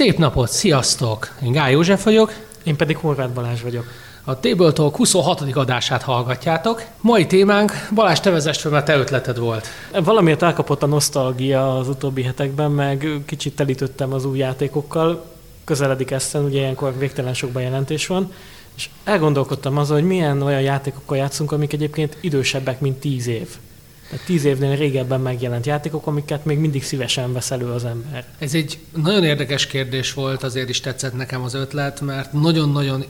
Szép napot, sziasztok! Én Gály József vagyok. Én pedig Horváth Balázs vagyok. A Table Talk 26. adását hallgatjátok. Mai témánk, Balázs, te vezest fel, mert te ötleted volt. Valamiért elkapott a nosztalgia az utóbbi hetekben, meg kicsit telítöttem az új játékokkal. Közeledik Eszen, ugye ilyenkor végtelen sok bejelentés van. És elgondolkodtam azon, hogy milyen olyan játékokkal játszunk, amik egyébként idősebbek, mint 10 év. Tehát tíz évnél régebben megjelent játékok, amiket még mindig szívesen vesz elő az ember. Ez egy nagyon érdekes kérdés volt, azért is tetszett nekem az ötlet, mert nagyon-nagyon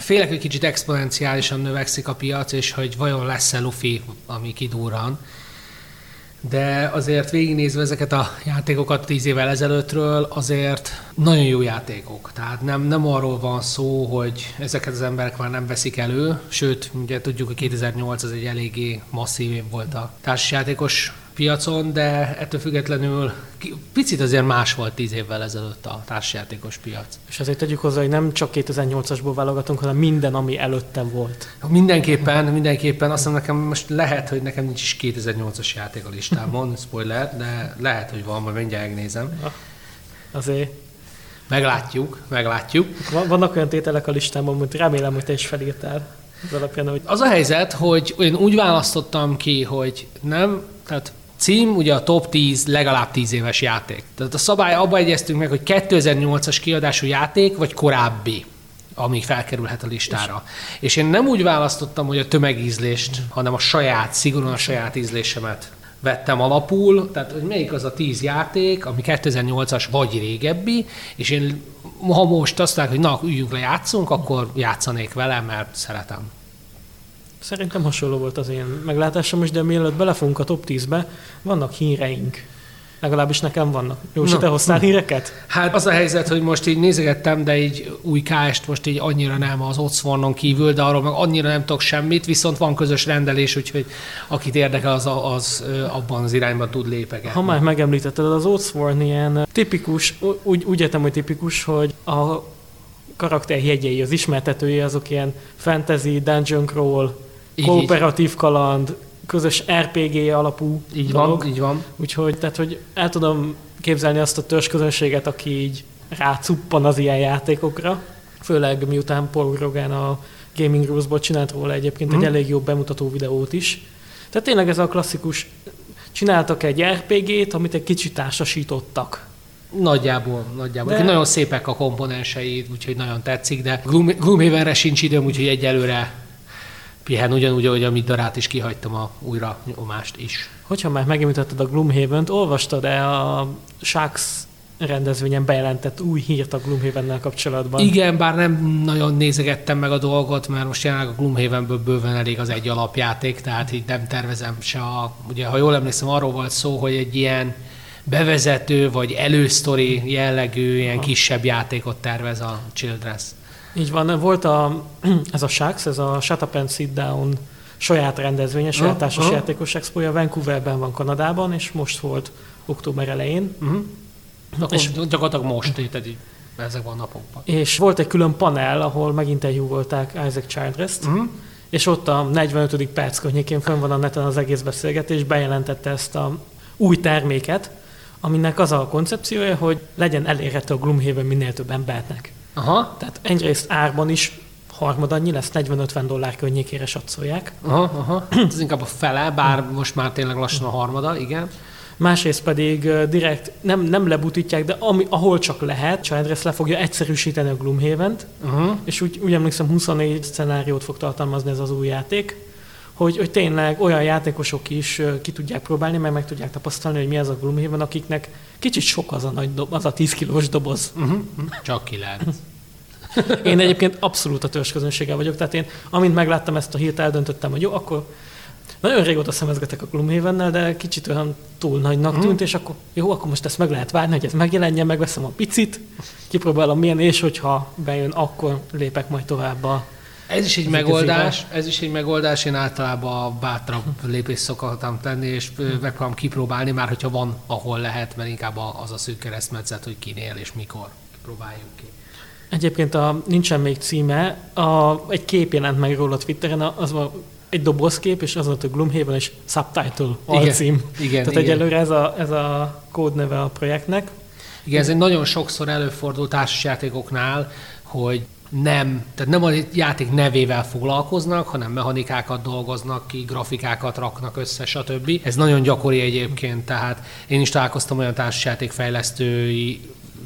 félek, hogy kicsit exponenciálisan növekszik a piac, és hogy vajon lesz-e lufi, ami kidúran de azért végignézve ezeket a játékokat tíz évvel ezelőttről, azért nagyon jó játékok. Tehát nem, nem arról van szó, hogy ezeket az emberek már nem veszik elő, sőt, ugye tudjuk, hogy 2008 az egy eléggé masszív év volt a társasjátékos piacon, de ettől függetlenül picit azért más volt tíz évvel ezelőtt a társjátékos piac. És azért tegyük hozzá, hogy nem csak 2008-asból válogatunk, hanem minden, ami előttem volt. Mindenképpen, mindenképpen. Azt mondom, nekem most lehet, hogy nekem nincs is 2008-as játék a listámon, spoiler, de lehet, hogy van, majd mindjárt megnézem. Azért Meglátjuk, meglátjuk. Vannak olyan tételek a listámon, amit remélem, hogy te is felírtál. Az alapján, hogy... Az a helyzet, hogy én úgy választottam ki, hogy nem, tehát Cím ugye a top 10 legalább 10 éves játék. Tehát a szabály abba egyeztünk meg, hogy 2008-as kiadású játék, vagy korábbi ami felkerülhet a listára. És, és én nem úgy választottam, hogy a tömegízlést, hanem a saját, szigorúan a saját ízlésemet vettem alapul, tehát hogy melyik az a tíz játék, ami 2008-as vagy régebbi, és én ha most azt mondják, hogy na, üljünk le, játszunk, akkor játszanék vele, mert szeretem. Szerintem hasonló volt az én meglátásom is, de mielőtt belefogunk a top 10-be, vannak híreink. Legalábbis nekem vannak. Jó, no. te hoztál híreket? Hát az a helyzet, hogy most így nézegettem, de így új KS-t most így annyira nem az Oxfordon kívül, de arról meg annyira nem tudok semmit, viszont van közös rendelés, úgyhogy akit érdekel, az, az abban az irányban tud lépegetni. Ha már megemlítetted, az Oxford ilyen tipikus, úgy, úgy értem, hogy tipikus, hogy a karakterjegyei, az ismertetői azok ilyen fantasy, dungeon crawl, kooperatív kaland, közös RPG alapú így dolog. van, így van. Úgyhogy, tehát, hogy el tudom képzelni azt a közönséget, aki így rácuppan az ilyen játékokra, főleg miután Paul Rogan a Gaming Rules-ból csinált róla egyébként mm. egy mhm. elég jó bemutató videót is. Tehát tényleg ez a klasszikus, csináltak egy RPG-t, amit egy kicsit társasítottak. Nagyjából, nagyjából. De... Nagyon szépek a komponensei, úgyhogy nagyon tetszik, de Gloomhavenre sincs időm, úgyhogy egyelőre pihen ugyanúgy, ahogy a Middarát is kihagytam a újra nyomást is. Hogyha már megemlítetted a Gloomhaven-t, olvastad-e a Sharks rendezvényen bejelentett új hírt a gloomhaven kapcsolatban? Igen, bár nem nagyon nézegettem meg a dolgot, mert most jelenleg a Gloomhavenből bőven elég az egy alapjáték, tehát így nem tervezem se a... Ugye, ha jól emlékszem, arról volt szó, hogy egy ilyen bevezető vagy elősztori jellegű, ilyen kisebb játékot tervez a Childress. Így van, volt a, ez a SHAX, ez a Shut Up and Sit Down saját rendezvénye, saját uh, társas uh. játékos expója Vancouverben van Kanadában, és most volt október elején. Uh-huh. És gyakorlatilag most, tehát így ezek a napokban. És volt egy külön panel, ahol volták Isaac Childress-t, uh-huh. és ott a 45. perc környékén fönn van a neten az egész beszélgetés, bejelentette ezt a új terméket, aminek az a koncepciója, hogy legyen elérhető a Gloomhaven minél több embernek. Aha. Tehát egyrészt árban is harmad annyi lesz, 40-50 dollár környékére satszolják. Aha, aha. Ez inkább a fele, bár most már tényleg lassan a harmada, igen. Másrészt pedig direkt nem, nem lebutítják, de ami, ahol csak lehet, Childress le fogja egyszerűsíteni a Gloomhaven-t, uh-huh. és úgy, úgy emlékszem 24 szenáriót fog tartalmazni ez az új játék, hogy, hogy tényleg olyan játékosok is ki tudják próbálni, meg meg tudják tapasztalni, hogy mi az a Gloomhaven, akiknek kicsit sok az a, nagy dob, az a 10 kilós doboz. Uh-huh. Csak 9. Én egyébként abszolút a törzsközönsége vagyok, tehát én amint megláttam ezt a hírt, eldöntöttem, hogy jó, akkor nagyon régóta szemezgetek a gloomhaven de kicsit olyan túl nagynak mhm. tűnt, mm. és akkor jó, akkor most ezt meg lehet várni, hogy ez megjelenjen, megveszem a picit, kipróbálom milyen, és hogyha bejön, akkor lépek majd tovább a ez is egy megoldás, ez is egy megoldás, én általában bátrabb lépést szoktam tenni, és megpróbálom kipróbálni, már hogyha van, ahol lehet, mert inkább az a szűk keresztmetszet, hogy kinél és mikor próbáljuk ki. Egyébként a, nincsen még címe, a, egy kép jelent meg róla Twitteren, az van egy dobozkép, és az volt a Gloomhaven, és subtitle, alcím. Igen, igen, Tehát igen. egyelőre ez a, ez a kódneve a projektnek. Igen, ez egy nagyon sokszor előfordul társasjátékoknál, hogy nem, tehát nem a játék nevével foglalkoznak, hanem mechanikákat dolgoznak ki, grafikákat raknak össze, stb. Ez nagyon gyakori egyébként, tehát én is találkoztam olyan társasjátékfejlesztői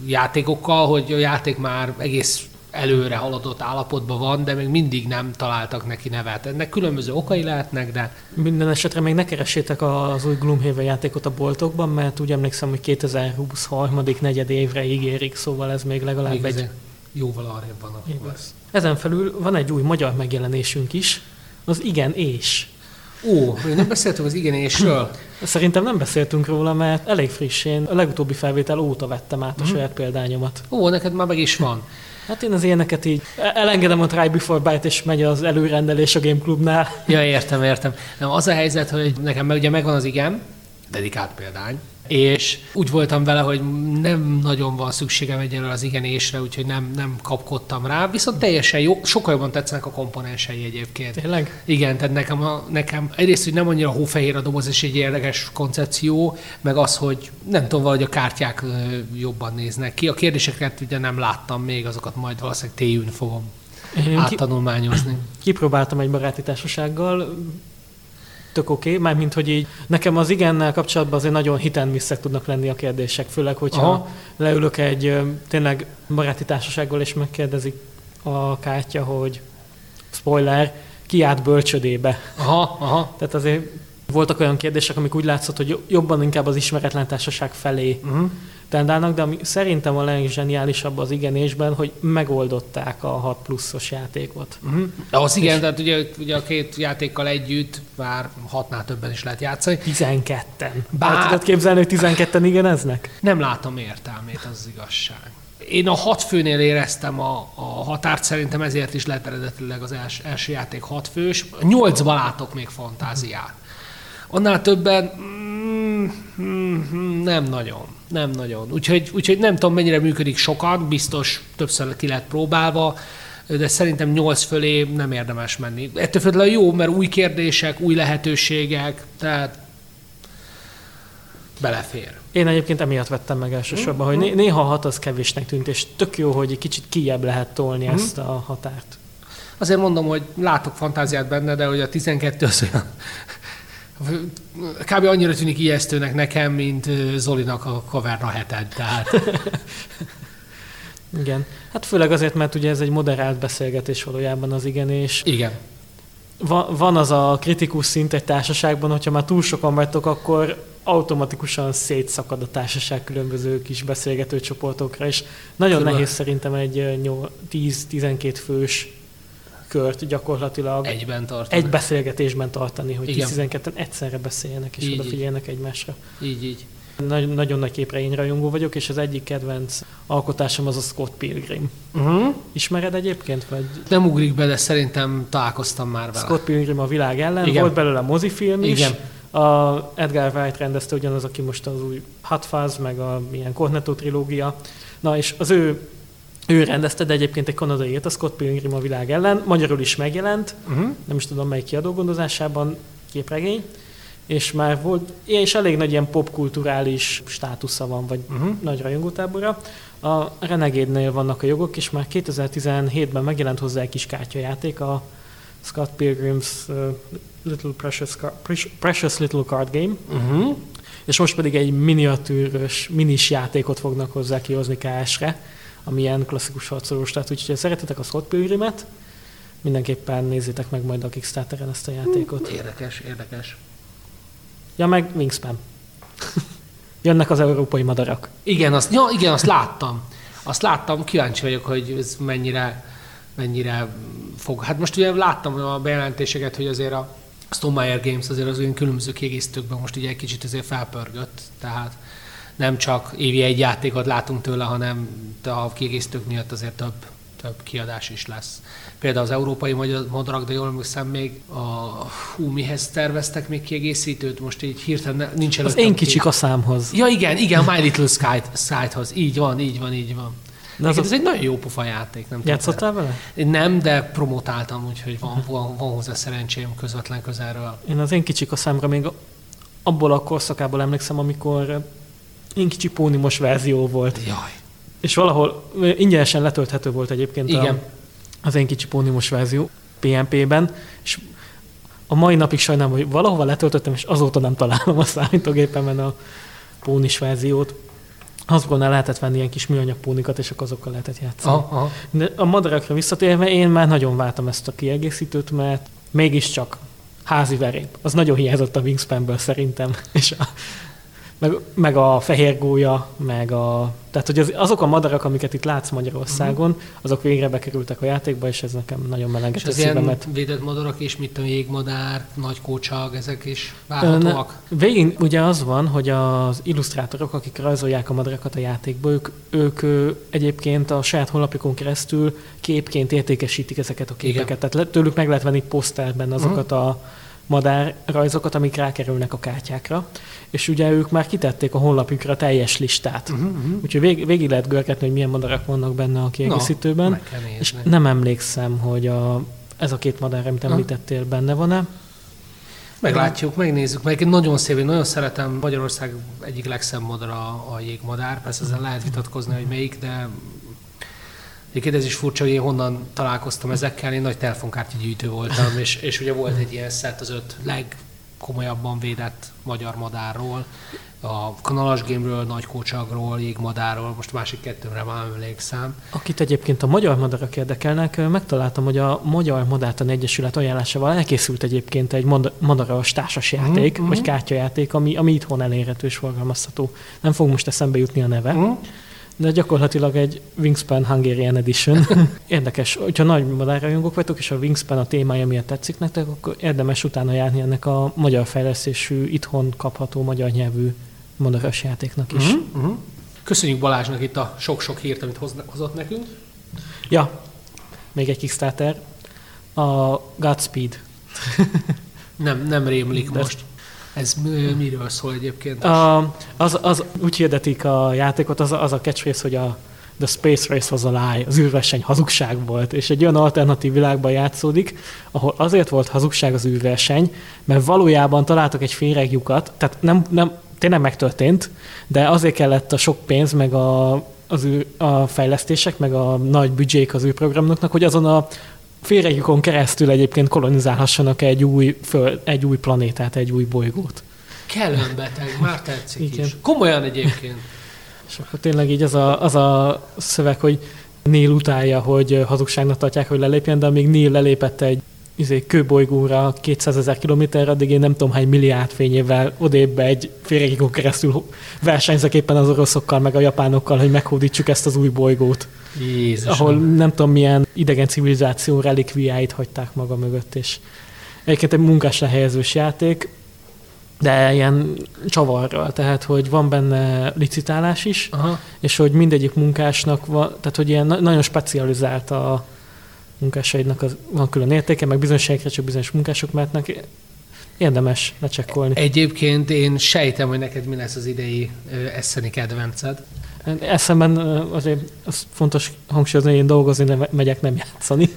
játékokkal, hogy a játék már egész előre haladott állapotban van, de még mindig nem találtak neki nevet. Ennek különböző okai lehetnek, de... Minden esetre még ne keressétek az új Gloomhaven játékot a boltokban, mert úgy emlékszem, hogy 2023. negyed évre ígérik, szóval ez még legalább még egy... Jóval arrébb van akkor lesz. Ezen felül van egy új magyar megjelenésünk is, az Igen és. Ó, még nem beszéltünk az igen ésről. Szerintem nem beszéltünk róla, mert elég frissén, a legutóbbi felvétel óta vettem át a mm. saját példányomat. Ó, neked már meg is van. Hát én az ilyeneket így elengedem a Try Before Bite, és megy az előrendelés a Game Clubnál. Ja, értem, értem. Nem, az a helyzet, hogy nekem ugye megvan az igen, dedikált példány, és úgy voltam vele, hogy nem nagyon van szükségem egyelőre az igenésre, úgyhogy nem, nem kapkodtam rá, viszont teljesen jó, sokkal jobban tetszenek a komponensei egyébként. Tényleg? Igen, tehát nekem, a, nekem egyrészt, hogy nem annyira hófehér a doboz, és egy érdekes koncepció, meg az, hogy nem tudom, hogy a kártyák jobban néznek ki. A kérdéseket ugye nem láttam még, azokat majd valószínűleg téjűn fogom én áttanulmányozni. Kipróbáltam egy baráti társasággal, tök oké, okay, mármint, hogy így nekem az igennel kapcsolatban azért nagyon hitenmisszek tudnak lenni a kérdések, főleg, hogyha Aha. leülök egy tényleg baráti társasággal, és megkérdezik a kártya, hogy spoiler, ki át bölcsödébe. Aha, aha. Tehát azért voltak olyan kérdések, amik úgy látszott, hogy jobban inkább az ismeretlen társaság felé uh-huh tendálnak, de ami szerintem a legzseniálisabb az igenésben, hogy megoldották a 6 pluszos játékot. Uh-huh. Az igen, tehát ugye, ugye a két játékkal együtt már hatnál többen is lehet játszani. 12-en. Bár... El tudod képzelni, hogy 12-en igeneznek? Nem látom értelmét, az, az igazság. Én a hat főnél éreztem a, a határt, szerintem ezért is lett eredetileg az els, első játék hat fős. Nyolcba látok még fantáziát. Annál többen mm, mm, mm, nem nagyon. Nem nagyon. Úgyhogy, úgyhogy nem tudom, mennyire működik sokat, biztos többször ki lehet próbálva, de szerintem 8 fölé nem érdemes menni. Ettől függetlenül jó, mert új kérdések, új lehetőségek, tehát belefér. Én egyébként emiatt vettem meg elsősorban, mm-hmm. hogy néha hat az kevésnek tűnt, és tök jó, hogy egy kicsit kijebb lehet tolni mm-hmm. ezt a határt. Azért mondom, hogy látok fantáziát benne, de hogy a 12 az olyan Kb. annyira tűnik ijesztőnek nekem, mint Zolinak a kaverna heted. Tehát. Igen. Hát főleg azért, mert ugye ez egy moderált beszélgetés valójában az igen, és Igen. Va- van az a kritikus szint egy társaságban, hogyha már túl sokan vagytok, akkor automatikusan szétszakad a társaság különböző kis beszélgető csoportokra, és nagyon Körül... nehéz szerintem egy 10-12 fős kört gyakorlatilag egyben tartani. egy beszélgetésben tartani, hogy 12-en egyszerre beszéljenek és így, odafigyeljenek így. egymásra. Így, így. Nagy, nagyon nagy képre én rajongó vagyok, és az egyik kedvenc alkotásom az a Scott Pilgrim. Uh-huh. Ismered egyébként? Vagy? Nem ugrik be, de szerintem találkoztam már vele. Scott Pilgrim a világ ellen, Igen. volt belőle mozifilm is. Igen. A Edgar Wright rendezte ugyanaz, aki most az új Hot Fuzz, meg a milyen Cornetto trilógia. Na, és az ő ő rendezte, de egyébként egy kanadai írt, a Scott Pilgrim a világ ellen. Magyarul is megjelent, uh-huh. nem is tudom melyik kiadó gondozásában, képregény, és már volt, és elég nagy ilyen popkulturális státusza van, vagy uh-huh. nagy rajongótábora. A Renegade-nél vannak a jogok, és már 2017-ben megjelent hozzá egy kis kártyajáték, a Scott Pilgrim's uh, Little Precious, Car- Precious Little Card Game, uh-huh. és most pedig egy miniatűrös, minis játékot fognak hozzá kihozni KS-re, ami ilyen klasszikus harcolós. Tehát úgyhogy ha szeretetek a Scott Pilgrimet, mindenképpen nézzétek meg majd a Kickstarteren ezt a játékot. Érdekes, érdekes. Ja, meg Wingspan. Jönnek az európai madarak. Igen, azt, ja, igen, azt láttam. Azt láttam, kíváncsi vagyok, hogy ez mennyire, mennyire fog. Hát most ugye láttam a bejelentéseket, hogy azért a Stonemeyer Games azért az olyan különböző kiegészítőkben most ugye egy kicsit azért felpörgött, tehát nem csak évi egy játékot látunk tőle, hanem a kiegészítők miatt azért több, több kiadás is lesz. Például az európai madarak, de jól emlékszem még a hú, mihez terveztek még kiegészítőt, most így hirtelen nincs előtt. Az én kicsik a számhoz. Ja igen, igen, My Little Sky-hoz. Így van, így van, így van. De az ez egy nagyon jó pofa játék. Nem Játszottál vele? Nem, de promotáltam, úgyhogy van, van, van hozzá szerencsém közvetlen közelről. Én az én kicsik a számra még abból a korszakából emlékszem, amikor én kicsi pónimos verzió volt. Jaj. És valahol ingyenesen letölthető volt egyébként Igen. A, az én kicsi pónimos verzió PNP-ben, és a mai napig sajnálom, hogy valahova letöltöttem, és azóta nem találom a számítógépemen a pónis verziót. Azokon lehetett venni ilyen kis műanyag pónikat, és akkor azokkal lehetett játszani. Aha, aha. De a madarakra visszatérve, én már nagyon váltam ezt a kiegészítőt, mert mégiscsak házi verép. Az nagyon hiányzott a Wingspanből szerintem. És a, meg, meg a fehér gólya, meg a... Tehát, hogy az, azok a madarak, amiket itt látsz Magyarországon, azok végre bekerültek a játékba, és ez nekem nagyon az ilyen szívemet. védett madarak is, mint a jégmadár, nagy kócsag, ezek is várhatóak. Végén ugye az van, hogy az illusztrátorok, akik rajzolják a madarakat a játékba, ők, ők egyébként a saját honlapjukon keresztül képként értékesítik ezeket a képeket. Tehát le- tőlük meg lehet venni poszterben azokat a madárrajzokat, amik rákerülnek a kártyákra. És ugye ők már kitették a honlapjukra a teljes listát. Uh-huh, uh-huh. Úgyhogy vég, végig lehet görgetni, hogy milyen madarak vannak benne a kiegészítőben. Kell és nem emlékszem, hogy a, ez a két madár, amit említettél, benne van-e. Meglátjuk, megnézzük. Meg nagyon szép, én nagyon szeretem Magyarország egyik legszebb madara a jégmadár. Persze ezen lehet vitatkozni, hogy melyik, de Egyébként ez is furcsa, hogy én honnan találkoztam ezekkel. Én nagy telefonkártyagyűjtő voltam, és, és ugye volt egy ilyen szett az öt legkomolyabban védett magyar madárról, a kanalas gémről, nagy kócsagról, jégmadárról, most a másik kettőmre már emlékszem. Akit egyébként a magyar madarak érdekelnek, megtaláltam, hogy a Magyar Madártan Egyesület ajánlásával elkészült egyébként egy mad- madaras társasjáték, Mhm, vagy mhm. kártyajáték, ami, ami itthon elérhető és forgalmazható. Nem fog most eszembe jutni a neve, Hm? De gyakorlatilag egy Wingspan Hungarian Edition. Érdekes, hogyha nagy madárrajongók vagytok, és a Wingspan a témája miatt tetszik nektek, akkor érdemes utána járni ennek a magyar fejlesztésű, itthon kapható magyar nyelvű madaras játéknak is. Uh-huh. Uh-huh. Köszönjük Balázsnak itt a sok-sok hírt, amit hoz- hozott nekünk. Ja, még egy Kickstarter. A Godspeed. Nem, nem rémlik De- most. Ez mi- miről szól egyébként? A, az, az, úgy hirdetik a játékot, az, a- az a catchphrase, hogy a The Space Race was a lie, az űrverseny hazugság volt, és egy olyan alternatív világban játszódik, ahol azért volt hazugság az űrverseny, mert valójában találtak egy féreglyukat, tehát nem, nem, tényleg megtörtént, de azért kellett a sok pénz, meg a, az űr, a fejlesztések, meg a nagy büdzsék az űrprogramoknak, hogy azon a féregjukon keresztül egyébként kolonizálhassanak egy új, föl, egy új planétát, egy új bolygót. Kellően beteg, már tetszik Igen. is. Komolyan egyébként. És akkor tényleg így az a, az a szöveg, hogy Neil utálja, hogy hazugságnak tartják, hogy lelépjen, de amíg Neil lelépett egy izé, kőbolygóra 200 ezer kilométerre, addig én nem tudom hány milliárd fényével odébb egy félregikon keresztül versenyzek éppen az oroszokkal, meg a japánokkal, hogy meghódítsuk ezt az új bolygót, Jézusom. ahol nem tudom milyen idegen civilizáció relikviáit hagyták maga mögött, és egyébként egy munkás lehelyezős játék, de ilyen csavarral, tehát hogy van benne licitálás is, Aha. és hogy mindegyik munkásnak van, tehát hogy ilyen na- nagyon specializált a munkásaidnak az, van külön értéke, meg bizonyos helyekre csak bizonyos munkások mehetnek. Érdemes lecsekkolni. Egyébként én sejtem, hogy neked mi lesz az idei eszeni kedvenced. Eszemben azért az fontos hangsúlyozni, hogy én dolgozni nem megyek, nem játszani.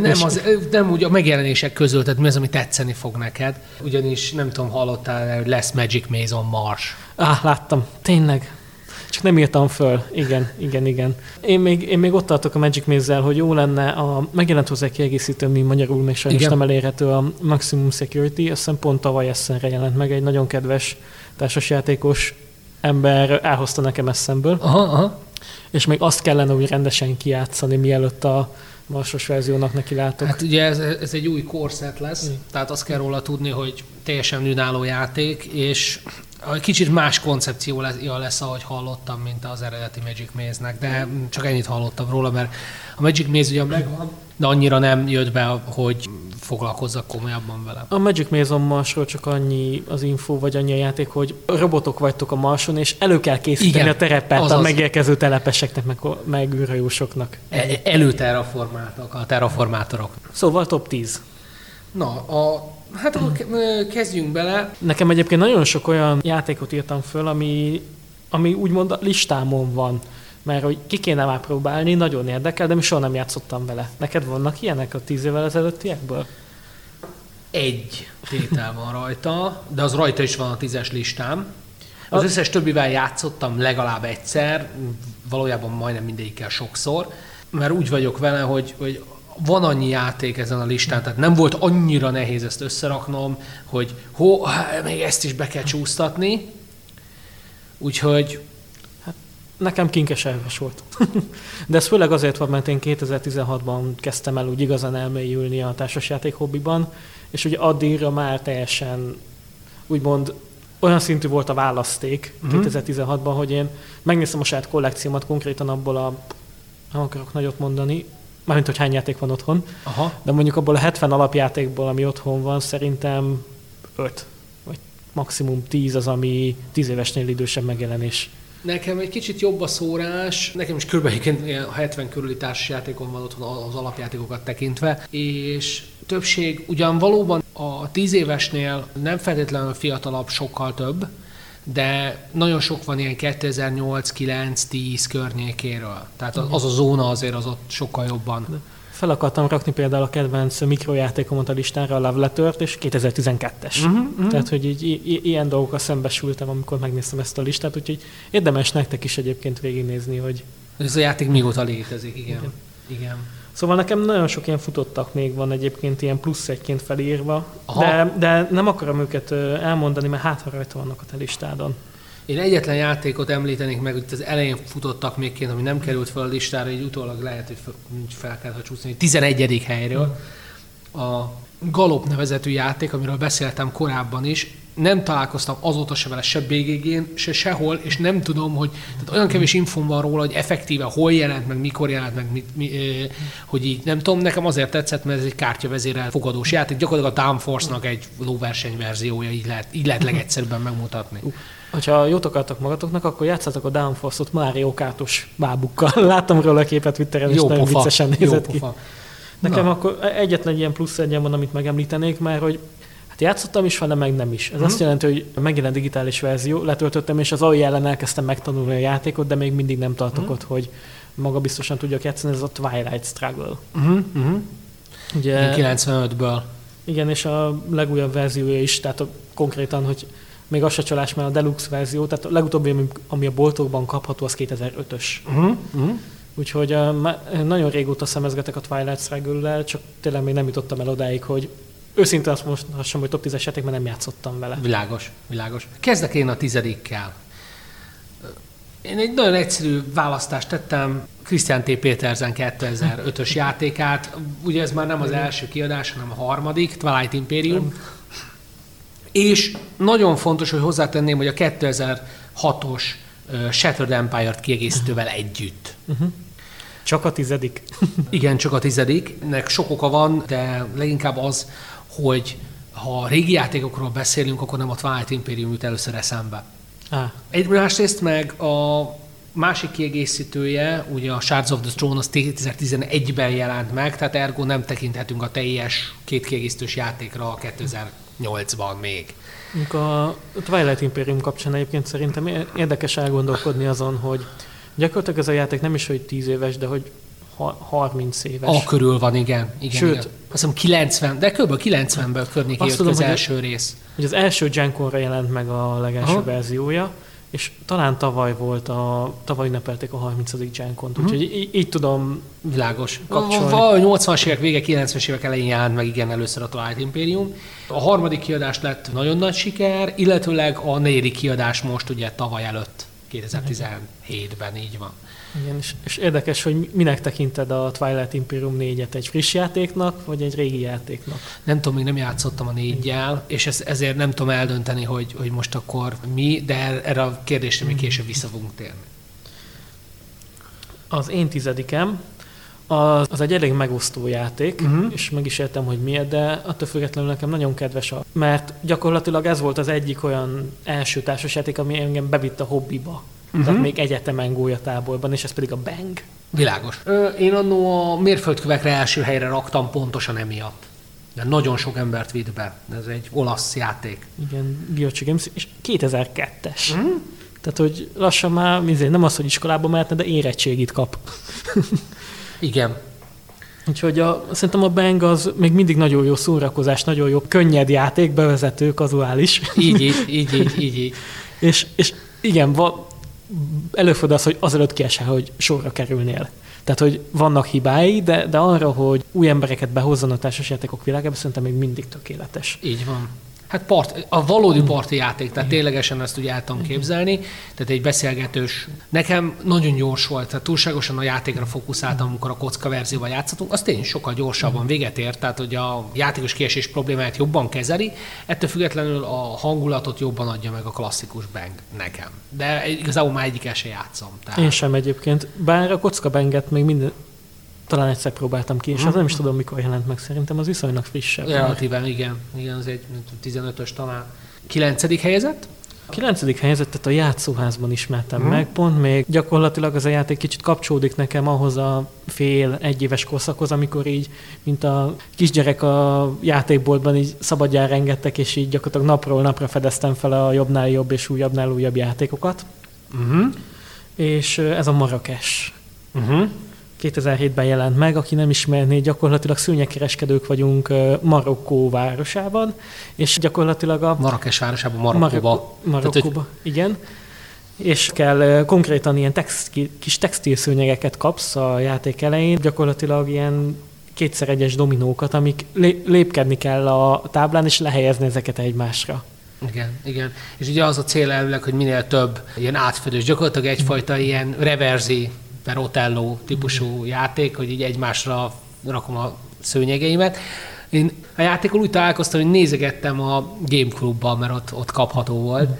Nem, És- az, nem úgy a megjelenések közül, tehát mi az, ami tetszeni fog neked. Ugyanis nem tudom, hallottál hogy lesz Magic Maze on Mars. Á, láttam. Tényleg. Csak nem írtam föl. Igen, igen, igen. Én még, én még ott tartok a Magic Maze-zel, hogy jó lenne, a, megjelent hozzá kiegészítő, mi magyarul még sajnos Igen. nem elérhető, a Maximum Security, azt hiszem pont tavaly eszemre jelent meg, egy nagyon kedves társasjátékos ember elhozta nekem eszemből, Aha, aha. és még azt kellene úgy rendesen kijátszani, mielőtt a marsos verziónak neki látok. Hát ugye ez, ez egy új korszet lesz, Mm. tehát azt kell róla tudni, hogy teljesen önálló játék, és egy kicsit más koncepció lesz, ja, lesz, ahogy hallottam, mint az eredeti Magic Maze-nek, de csak ennyit hallottam róla, mert a Magic Maze ugye megvan, de annyira nem jött be, hogy foglalkozzak komolyabban vele. A Magic Maze on Marsról csak annyi az info, vagy annyi a játék, hogy robotok vagytok a Marson, és elő kell készíteni Igen, a terepet a azaz. megérkező telepeseknek, meg, meg űrhajósoknak. E- Előterraformáltak, a terraformátorok. Szóval top 10. Na, a, hát akkor kezdjünk bele. Nekem egyébként nagyon sok olyan játékot írtam föl, ami, ami úgymond a listámon van. Mert hogy ki kéne már próbálni, nagyon érdekel, de mi soha nem játszottam vele. Neked vannak ilyenek a tíz évvel ezelőttiekből? Egy tétel van rajta, de az rajta is van a tízes listám. Az összes többivel játszottam legalább egyszer, valójában majdnem mindegyikkel sokszor, mert úgy vagyok vele, hogy, hogy van annyi játék ezen a listán, tehát nem volt annyira nehéz ezt összeraknom, hogy hó, még ezt is be kell csúsztatni. Úgyhogy Nekem kinkes elves volt. De ez főleg azért van, mert én 2016-ban kezdtem el úgy igazán elmélyülni a társasjáték hobbiban, és ugye addigra már teljesen úgymond olyan szintű volt a választék uh-huh. 2016-ban, hogy én megnéztem a saját kollekciómat konkrétan abból a, nem akarok nagyot mondani, mármint, hogy hány játék van otthon, Aha. de mondjuk abból a 70 alapjátékból, ami otthon van, szerintem 5, vagy maximum 10 az, ami 10 évesnél idősebb megjelenés. Nekem egy kicsit jobb a szórás, nekem is kb. 70 körüli társasjátékon van otthon az alapjátékokat tekintve, és többség ugyan valóban a 10 évesnél nem feltétlenül fiatalabb, sokkal több, de nagyon sok van ilyen 2008, 9, 10 környékéről. Tehát az a zóna azért az ott sokkal jobban fel akartam rakni például a kedvenc mikrojátékomat a listára, a Love Letter-t, és 2012-es. Uh-huh, uh-huh. Tehát, hogy így, i- ilyen dolgokkal szembesültem, amikor megnéztem ezt a listát, úgyhogy érdemes nektek is egyébként végignézni, hogy... Ez a játék mióta létezik, igen. igen. igen. Szóval nekem nagyon sok ilyen futottak még van egyébként ilyen plusz egyként felírva, de, de nem akarom őket elmondani, mert hát ha rajta vannak a te listádon. Én egyetlen játékot említenék meg, hogy az elején futottak még két, ami nem került fel a listára, így utólag lehet, hogy fel, fel kell ha csúszni, 11. helyről. A Galop nevezetű játék, amiről beszéltem korábban is, nem találkoztam azóta se vele, se BGG-n, se sehol, és nem tudom, hogy tehát olyan kevés infom van róla, hogy effektíve hol jelent, meg mikor jelent, meg mi, mi, hogy így nem tudom, nekem azért tetszett, mert ez egy kártyavezérel fogadós játék, gyakorlatilag a Downforce-nak egy lóverseny verziója, így lehet, így lehet legegyszerűbben megmutatni. Hogyha jót akartok magatoknak, akkor játszatok a Downforce-ot Mario Kátos bábukkal. Láttam róla a képet Twitteren, és nagyon viccesen nézett ki. Pofa. Nekem Na. akkor egyetlen ilyen plusz egyen van, amit megemlítenék, mert hogy játszottam is vele, meg nem is. Ez hmm. azt jelenti, hogy megjelent digitális verzió, letöltöttem, és az AI ellen elkezdtem megtanulni a játékot, de még mindig nem tartok hmm. ott, hogy maga biztosan tudjak játszani, ez a Twilight Struggle. Hmm. Ugye, 95-ből. Igen, és a legújabb verziója is, tehát a, konkrétan, hogy még az se csalás, mert a deluxe verzió, tehát a legutóbbi, ami a boltokban kapható, az 2005-ös. Uh-huh. Uh-huh. Úgyhogy uh, nagyon régóta szemezgetek a Twilight struggle csak tényleg még nem jutottam el odáig, hogy őszintén azt sem, hogy top 10-es játék, mert nem játszottam vele. Világos, világos. Kezdek én a tizedikkel. Én egy nagyon egyszerű választást tettem, Christian T. Petersen 2005-ös játékát. Ugye ez már nem az első kiadás, hanem a harmadik, Twilight Imperium. És nagyon fontos, hogy hozzátenném, hogy a 2006-os Shattered Empire-t kiegészítővel együtt. Uh-huh. Csak a tizedik. Igen, csak a tizedik. Nek sok oka van, de leginkább az, hogy ha régi játékokról beszélünk, akkor nem a Twilight Imperium jut először eszembe. Ah. Egy másrészt meg a másik kiegészítője, ugye a Shards of the Throne az 2011-ben jelent meg, tehát ergo nem tekinthetünk a teljes két kiegészítős játékra a 2000 8-ban még. A Twilight Imperium kapcsán egyébként szerintem érdekes elgondolkodni azon, hogy gyakorlatilag ez a játék nem is, hogy 10 éves, de hogy 30 éves. A körül van, igen. igen Sőt, igen. azt hiszem 90, de kb. 90-ből környékén jött tudom, az első rész. Hogy az első Genkonra jelent meg a legelső Aha. verziója, és talán tavaly volt a, tavaly ünnepelték a 30. Genkont, uh-huh. úgyhogy így, így tudom világos kapcsolni. A 80-as évek vége, 90-es évek elején jelent meg igen először a Twilight Imperium. A harmadik kiadás lett nagyon nagy siker, illetőleg a negyedik kiadás most ugye tavaly előtt, 2017-ben így van. Igen, és, és érdekes, hogy minek tekinted a Twilight Imperium 4-et, egy friss játéknak, vagy egy régi játéknak? Nem tudom, még nem játszottam a négyel, és ez, ezért nem tudom eldönteni, hogy, hogy most akkor mi, de erre a kérdésre még később vissza fogunk térni. Az én tizedikem, az, az egy elég megosztó játék, uh-huh. és meg is értem, hogy miért, de attól függetlenül nekem nagyon kedves, a, mert gyakorlatilag ez volt az egyik olyan első társasjáték, ami engem bevitt a hobbiba. Uh-huh. Tehát még egyetemen gólyatáborban, és ez pedig a Bang. Világos. Ö, én annó a mérföldkövekre első helyre raktam pontosan emiatt. De nagyon sok embert vitt be. Ez egy olasz játék. Igen, Giochi Games, és 2002-es. Uh-huh. Mhm. Tehát, hogy lassan már nem az, hogy iskolába mehetne, de érettségit kap. Igen. Úgyhogy a, szerintem a Bang az még mindig nagyon jó szórakozás, nagyon jó könnyed játék, bevezető, kazuális. Így, így, így, így, így. így. és, és igen, va, előfordul az, hogy azelőtt kiesel, hogy sorra kerülnél. Tehát, hogy vannak hibái, de, de arra, hogy új embereket behozzon a társasjátékok világába, szerintem még mindig tökéletes. Így van. Hát part, a valódi parti játék, tehát ténylegesen ezt ugye el tudom képzelni, tehát egy beszélgetős. Nekem nagyon gyors volt, tehát túlságosan a játékra fókuszáltam, amikor a kocka verzióval játszhatunk, az tényleg sokkal gyorsabban véget ért, tehát hogy a játékos kiesés problémáját jobban kezeli, ettől függetlenül a hangulatot jobban adja meg a klasszikus bang nekem. De igazából már egyik se játszom. Tehát... Én sem egyébként, bár a kocka banget még minden, talán egyszer próbáltam ki, és az nem is tudom, mikor jelent meg. Szerintem az viszonylag frissebb. Relatíven, igen. Igen, az egy 15-ös talán. Kilencedik helyezett? A kilencedik helyezettet a játszóházban ismertem hmm. meg, pont még gyakorlatilag az a játék kicsit kapcsolódik nekem ahhoz a fél egyéves korszakhoz, amikor így, mint a kisgyerek a játékboltban így szabadján rengettek, és így gyakorlatilag napról napra fedeztem fel a jobbnál jobb és újabbnál újabb játékokat. Uh-huh. És ez a Marrakes. Uh-huh. 2007-ben jelent meg, aki nem ismerné, gyakorlatilag szőnyekereskedők vagyunk Marokkó városában, és gyakorlatilag a... Marrakes városában, Marokkóba. Marokkóba, Tehát, igen. És kell konkrétan ilyen textil, kis textilszőnyegeket kapsz a játék elején, gyakorlatilag ilyen kétszer egyes dominókat, amik lépkedni kell a táblán, és lehelyezni ezeket egymásra. Igen, igen. És ugye az a cél elvileg, hogy minél több ilyen átfedős, gyakorlatilag egyfajta ilyen reverzi per Otello típusú játék, hogy így egymásra rakom a szőnyegeimet. Én a játékon úgy találkoztam, hogy nézegettem a Game Clubban, mert ott, ott kapható volt,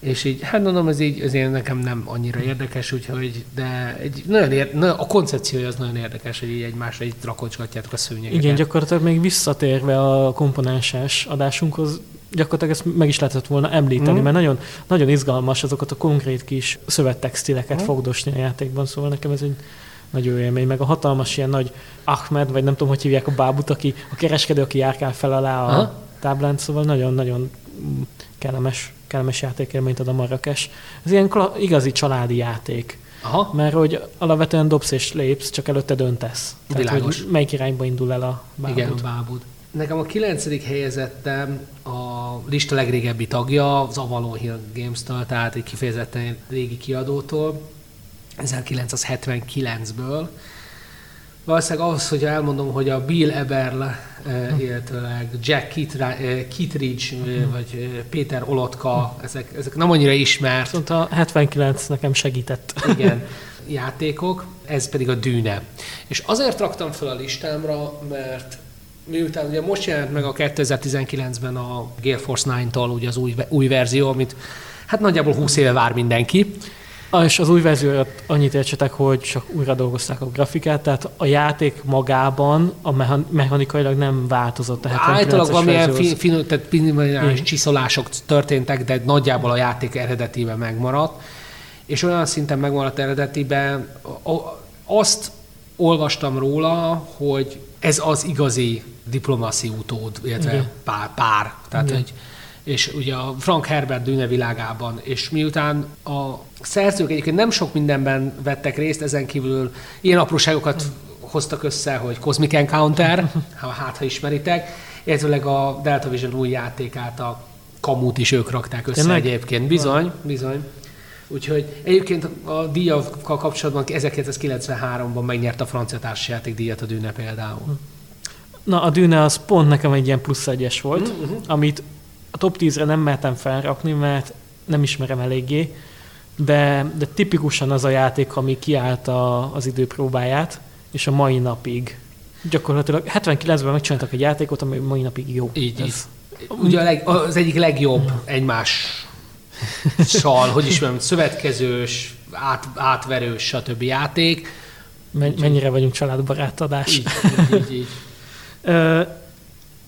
és így, hát mondom, ez így azért nekem nem annyira érdekes, úgyhogy, de egy nagyon ér, a koncepciója az nagyon érdekes, hogy így egymásra így rakocsgatjátok a szőnyegeket. Igen, gyakorlatilag még visszatérve a komponensás adásunkhoz, gyakorlatilag ezt meg is lehetett volna említeni, mm. mert nagyon, nagyon izgalmas azokat a konkrét kis szövettextileket mm. fogdosni a játékban, szóval nekem ez egy nagyon élmény, meg a hatalmas ilyen nagy Ahmed, vagy nem tudom, hogy hívják a bábut, aki a kereskedő, aki járkál fel alá a Aha. táblán, szóval nagyon-nagyon kellemes, kellemes játékélményt ad a Marrakes. Ez ilyen igazi családi játék. Aha. Mert hogy alapvetően dobsz és lépsz, csak előtte döntesz. Tehát, Világos. hogy melyik irányba indul el a bábud. Igen, a bábud. Nekem a kilencedik helyezettem a lista legrégebbi tagja, az Avalon Hill Games-től, tehát egy kifejezetten régi kiadótól, 1979-ből. Valószínűleg az, hogy elmondom, hogy a Bill Eberle, eh, illetve Jack Kittridge, eh, eh, vagy Péter Olotka, ezek, ezek nem annyira ismert. Viszont a 79 nekem segített. Igen, játékok, ez pedig a Dűne. És azért raktam fel a listámra, mert miután ugye most jelent meg a 2019-ben a Gale Force 9-tól ugye az új, új verzió, amit hát nagyjából 20 éve vár mindenki. Ah, és az új verzióra annyit értsetek, hogy csak újra dolgozták a grafikát, tehát a játék magában a mechanikailag nem változott. Tehát Általában valamilyen fin, fin, tehát csiszolások történtek, de nagyjából a játék eredetében megmaradt. És olyan szinten megmaradt eredetiben, azt olvastam róla, hogy ez az igazi diplomacy utód, illetve pár, pár. Tehát, hogy, és ugye a Frank Herbert dűne világában, és miután a szerzők egyébként nem sok mindenben vettek részt, ezen kívül ilyen apróságokat hoztak össze, hogy Cosmic Encounter, hát ha ismeritek, illetőleg a Delta Vision új játékát, a Kamut is ők rakták össze Tényleg? egyébként. Bizony, bizony. Úgyhogy egyébként a díjakkal kapcsolatban 1993-ban megnyerte a francia társasjáték díjat a Dűne például. Na, a Dűne az pont nekem egy ilyen plusz egyes volt, uh-huh. amit a top 10-re nem mertem felrakni, mert nem ismerem eléggé, de, de tipikusan az a játék, ami kiállt a, az időpróbáját, és a mai napig gyakorlatilag 79-ben megcsináltak egy játékot, ami mai napig jó. Így, így. Ugye a leg, az egyik legjobb egymás sal, hogy is mondjam, szövetkezős, át, átverős, stb. játék. Mennyire vagyunk családbarát adás. Így, így, így, így.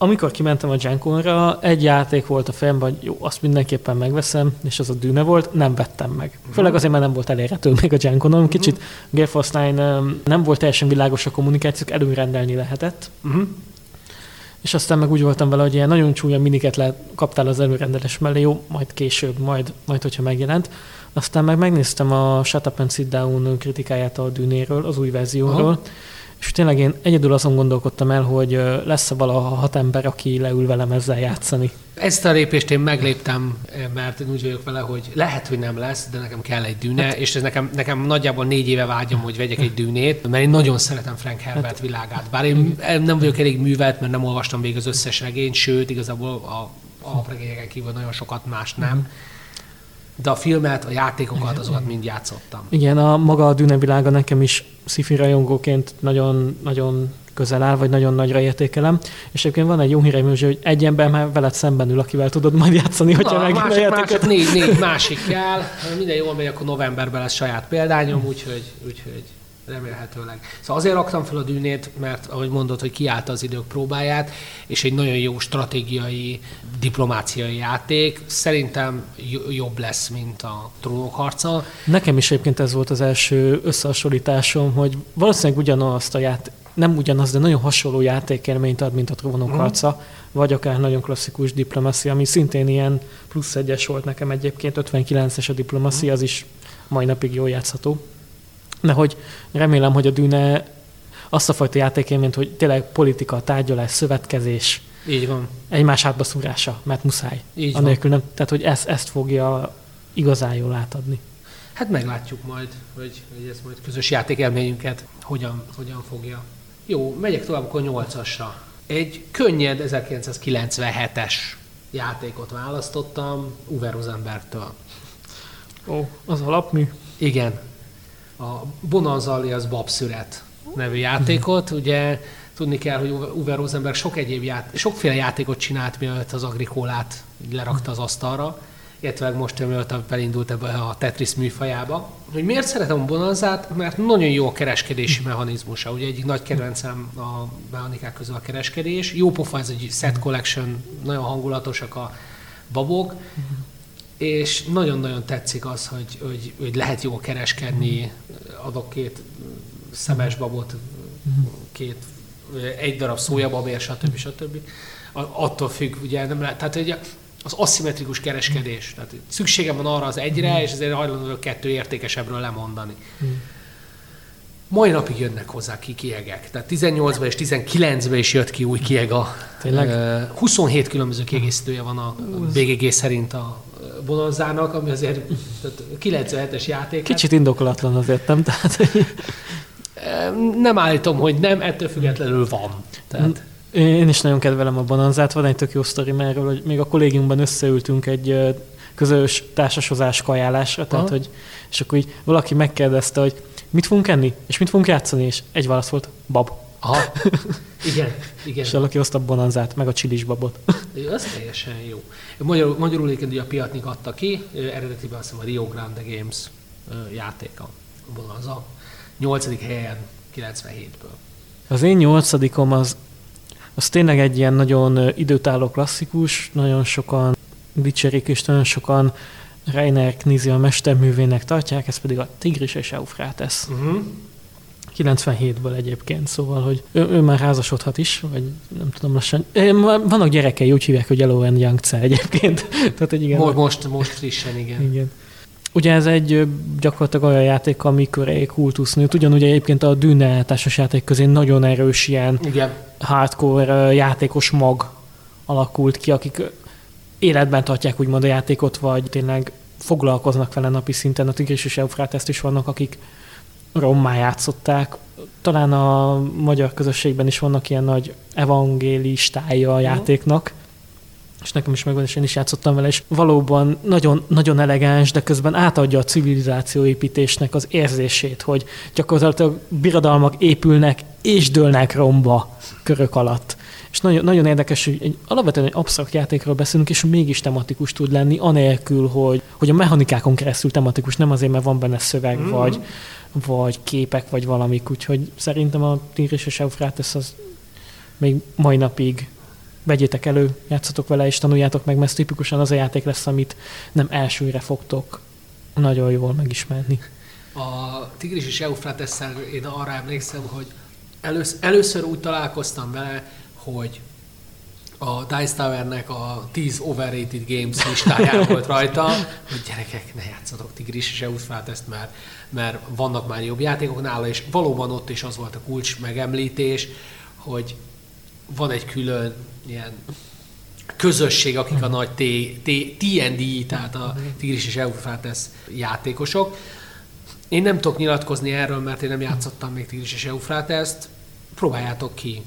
Amikor kimentem a Jankonra, egy játék volt a fejemben, hogy jó, azt mindenképpen megveszem, és az a dűne volt, nem vettem meg. Uh-huh. Főleg azért, mert nem volt elérhető még a Jankonon. Uh-huh. Kicsit Force 9 nem volt teljesen világos a kommunikációk, előrendelni lehetett. Uh-huh. És aztán meg úgy voltam vele, hogy ilyen nagyon csúnya miniket le, kaptál az előrendelés mellé, jó, majd később, majd, majd hogyha megjelent. Aztán meg megnéztem a Shut Up and Sit Down kritikáját a Dűnéről, az új verzióról, uh-huh És tényleg én egyedül azon gondolkodtam el, hogy lesz-e valaha hat ember, aki leül velem ezzel játszani. Ezt a lépést én megléptem, mert úgy vagyok vele, hogy lehet, hogy nem lesz, de nekem kell egy dűne, hát, és ez nekem, nekem nagyjából négy éve vágyom, hogy vegyek egy dűnét, mert én nagyon szeretem Frank Herbert hát, világát. Bár én nem vagyok elég művelt, mert nem olvastam végig az összes regényt, sőt, igazából a, a regényeken kívül nagyon sokat más nem de a filmet, a játékokat, azokat mind játszottam. Igen, a maga a Dune világa nekem is sci rajongóként nagyon, nagyon közel áll, vagy nagyon nagyra értékelem. És egyébként van egy jó hírem, hogy egy ember már veled szemben ül, akivel tudod majd játszani, hogyha meg másik, a másik, négy, négy másik kell. Minden jól megy, akkor novemberben lesz saját példányom, úgyhogy, úgyhogy remélhetőleg. Szóval azért raktam fel a dűnét, mert ahogy mondod, hogy kiállta az idők próbáját, és egy nagyon jó stratégiai, diplomáciai játék. Szerintem jobb lesz, mint a trónok harca. Nekem is egyébként ez volt az első összehasonlításom, hogy valószínűleg ugyanazt a ját, nem ugyanaz, de nagyon hasonló játékélményt ad, mint a trónok mm. harca, vagy akár nagyon klasszikus diplomácia, ami szintén ilyen plusz egyes volt nekem egyébként, 59-es a diplomácia, mm. az is mai napig jól játszható de hogy remélem, hogy a Dűne azt a fajta játékélményt, hogy tényleg politika, tárgyalás, szövetkezés, így van. Egymás hátba szúrása, mert muszáj. Így Anélkül van. nem, tehát, hogy ezt, ezt fogja igazán jól átadni. Hát meglátjuk majd, hogy, hogy ez majd közös játékelményünket hogyan, hogyan fogja. Jó, megyek tovább akkor 8-asra. Egy könnyed 1997-es játékot választottam Uwe Rosenbergtől. Ó, az alapmű? Igen, a Bonanza alias Babszüret nevű játékot. Ugye tudni kell, hogy Uwe Rosenberg sok egyéb ját, sokféle játékot csinált, mielőtt az agrikólát lerakta az asztalra, illetve most mielőtt felindult ebbe a Tetris műfajába. Hogy miért szeretem a Bonanzát? Mert nagyon jó a kereskedési mechanizmusa. Ugye egyik nagy kedvencem a mechanikák közül a kereskedés. Jó pofa ez egy set collection, nagyon hangulatosak a babok és nagyon-nagyon tetszik az, hogy, hogy, hogy lehet jól kereskedni, adok két szemes babot, két, egy darab szójababér, stb. stb. Attól függ, ugye nem lehet, tehát ugye az aszimmetrikus kereskedés. Tehát szükségem van arra az egyre, és ezért hajlandó kettő értékesebbről lemondani. Mai napig jönnek hozzá ki kiegek. Tehát 18-ban és 19-ben is jött ki új kieg a... Tényleg? 27 különböző kiegészítője van a BGG szerint a Bonanzának, ami azért 97-es játék. Kicsit indokolatlan azért, nem? Tehát... nem állítom, hogy nem, ettől függetlenül van. Tehát... Én is nagyon kedvelem a Bonanzát, van egy tök jó sztori erről, hogy még a kollégiumban összeültünk egy közös társasozás kajálásra, tehát hogy, és akkor így valaki megkérdezte, hogy mit fogunk enni, és mit fogunk játszani, és egy válasz volt, bab. Aha, igen, igen. És valaki hozta a bonanzát, meg a csilis babot. Az teljesen jó. Magyarul, magyarul egyébként a Piatnik adta ki, eredetiben azt hiszem a Rio Grande Games játéka, bonanza. Nyolcadik helyen 97-ből. Az én nyolcadikom az, az tényleg egy ilyen nagyon időtálló klasszikus, nagyon sokan dicserik, és nagyon sokan Reiner Knizia mesterművének tartják, ez pedig a Tigris és Eufrates. Uh-huh. 97-ből egyébként, szóval, hogy ő, ő már házasodhat is, vagy nem tudom lassan. Vannak gyerekei, úgy hívják, hogy Elo and Young egyébként. Tehát, hogy igen, most, most, most frissen, igen. igen. Ugye ez egy gyakorlatilag olyan játék, amikor egy kultusznőt, ugyanúgy egyébként a Dűne játék közé nagyon erős ilyen igen. hardcore játékos mag alakult ki, akik életben tartják úgymond a játékot, vagy tényleg foglalkoznak vele napi szinten. A Tigris és Eufráteszt is vannak, akik rommá játszották. Talán a magyar közösségben is vannak ilyen nagy evangélistája a játéknak, és nekem is megvan, és én is játszottam vele, és valóban nagyon, nagyon elegáns, de közben átadja a civilizációépítésnek az érzését, hogy gyakorlatilag birodalmak épülnek és dőlnek romba körök alatt. És nagyon, nagyon érdekes, hogy egy, alapvetően egy absztrakt játékról beszélünk, és mégis tematikus tud lenni, anélkül, hogy, hogy a mechanikákon keresztül tematikus, nem azért, mert van benne szöveg, mm-hmm. vagy, vagy képek, vagy valamik. Úgyhogy szerintem a Tigris és Eufrates az még mai napig vegyétek elő, játszatok vele, és tanuljátok meg, mert tipikusan az a játék lesz, amit nem elsőre fogtok nagyon jól megismerni. A Tigris és eufrates én arra emlékszem, hogy elősz, először úgy találkoztam vele, hogy a Dice Towernek a 10 overrated games listáján volt rajta, hogy gyerekek, ne játszatok Tigris és Eufrates, mert, mert vannak már jobb játékok nála, és valóban ott is az volt a kulcs megemlítés, hogy van egy külön ilyen közösség, akik a nagy TND, tehát a Tigris és Eufrates játékosok. Én nem tudok nyilatkozni erről, mert én nem játszottam még Tigris és Eufrates-t. Próbáljátok ki.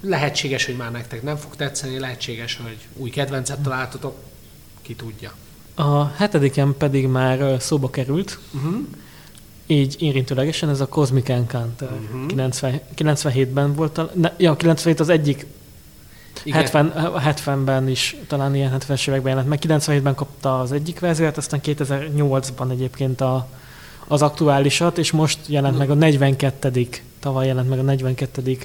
Lehetséges, hogy már nektek nem fog tetszeni, lehetséges, hogy új kedvencet találtatok, ki tudja. A hetediken pedig már szóba került, uh-huh. így érintőlegesen, ez a Cosmic Encounter. Uh-huh. 90, 97-ben volt, a, ne, ja, 97 az egyik igen. 70, 70-ben is, talán ilyen 70-es években jelent meg. 97-ben kapta az egyik verziót, aztán 2008-ban egyébként a, az aktuálisat, és most jelent meg a 42 tavaly jelent meg a 42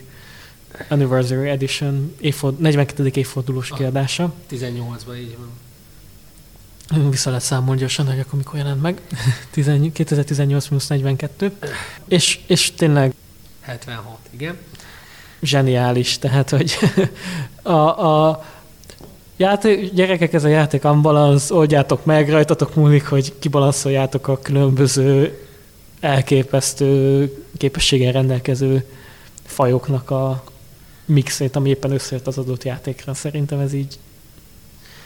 Anniversary Edition, évford, 42. évfordulós kiadása. 18-ban így van. Vissza lehet számolni gyorsan, hogy akkor mikor jelent meg. 2018 plusz 42. És, és tényleg... 76, igen zseniális, tehát hogy a, a játék, gyerekek, ez a játék ambalansz, oldjátok meg, rajtatok múlik, hogy kibalanszoljátok a különböző elképesztő képességgel rendelkező fajoknak a mixét, ami éppen összejött az adott játékra. Szerintem ez így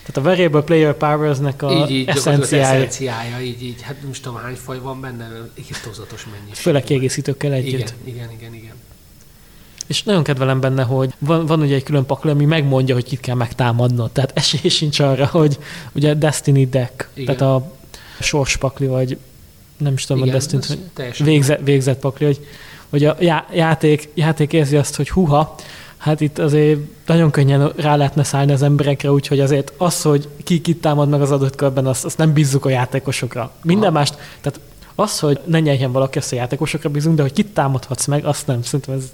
tehát a Variable Player Powers-nek a így, így, eszenciája. eszenciája. Így, így, hát nem tudom hány faj van benne, írtózatos mennyiség. Főleg kiegészítőkkel együtt. Igen, igen, igen, igen. És nagyon kedvelem benne, hogy van, van ugye egy külön pakli, ami megmondja, hogy kit kell megtámadnod. Tehát esély sincs arra, hogy ugye Destiny deck, Igen. tehát a sorspakli, vagy nem is tudom, Igen, a Destiny, végzett, végzett pakli, hogy, hogy a já, játék, játék érzi azt, hogy huha, hát itt azért nagyon könnyen rá lehetne szállni az emberekre, úgyhogy azért az, hogy ki kit támad meg az adott körben, azt, azt nem bízzuk a játékosokra. Minden ha. mást, tehát az, hogy ne nyerjen valaki, azt a játékosokra bízunk, de hogy kit támadhatsz meg, azt nem. Szerintem ez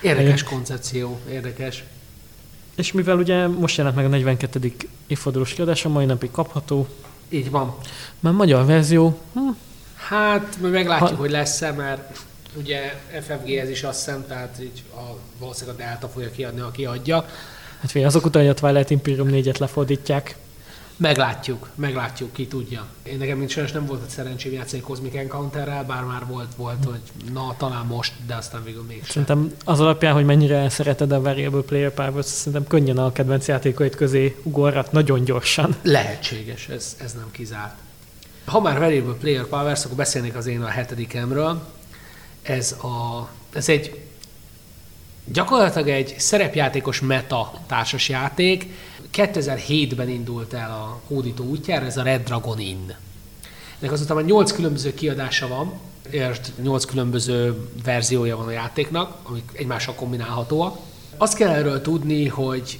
Érdekes koncepció, érdekes. És mivel ugye most jelent meg a 42. évfordulós kiadás, a mai napig kapható. Így van. Mert magyar verzió... Hm. Hát, mi meglátjuk, ha... hogy lesz-e, mert ugye FFG ez is azt hiszem, tehát így a, valószínűleg a Delta fogja kiadni, aki adja. Hát fél azok után, hogy a Twilight Imperium 4-et lefordítják. Meglátjuk, meglátjuk, ki tudja. Én nekem mint sajnos nem volt a szerencsém játszani Cosmic Encounterrel, bár már volt, volt, hogy na, talán most, de aztán végül még Szerintem az alapján, hogy mennyire szereted a Variable Player Powers, szerintem könnyen a kedvenc játékoid közé ugorhat nagyon gyorsan. Lehetséges, ez, ez nem kizárt. Ha már Variable Player Powers, akkor beszélnék az én a hetedikemről. Ez, a, ez egy gyakorlatilag egy szerepjátékos meta társasjáték, 2007-ben indult el a hódító útjára, ez a Red Dragon Inn. Ennek azután már 8 különböző kiadása van, és 8 különböző verziója van a játéknak, amik egymással kombinálhatóak. Azt kell erről tudni, hogy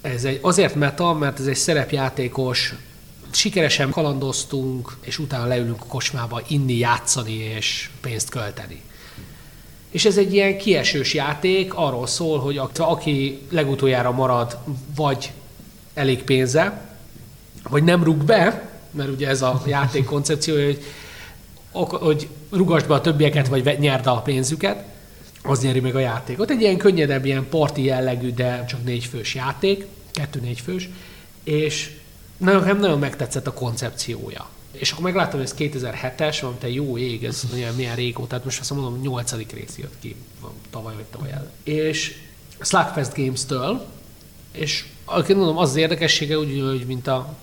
ez egy, azért meta, mert ez egy szerepjátékos, sikeresen kalandoztunk, és utána leülünk a kocsmába inni, játszani és pénzt költeni. És ez egy ilyen kiesős játék, arról szól, hogy aki legutoljára marad, vagy elég pénze, vagy nem rúg be, mert ugye ez a játék koncepciója, hogy, hogy rugasd be a többieket, vagy nyerd a pénzüket, az nyeri meg a játékot. Egy ilyen könnyedebb, ilyen parti jellegű, de csak négy fős játék, kettő-négy fős, és nagyon, nagyon megtetszett a koncepciója. És akkor megláttam, hogy ez 2007-es, van, te jó ég, ez milyen, milyen régóta, tehát most azt mondom, 8. rész jött ki, tavaly vagy tavaly el. És Slugfest Games-től, és mondom, az az érdekessége, úgy, hogy mint a,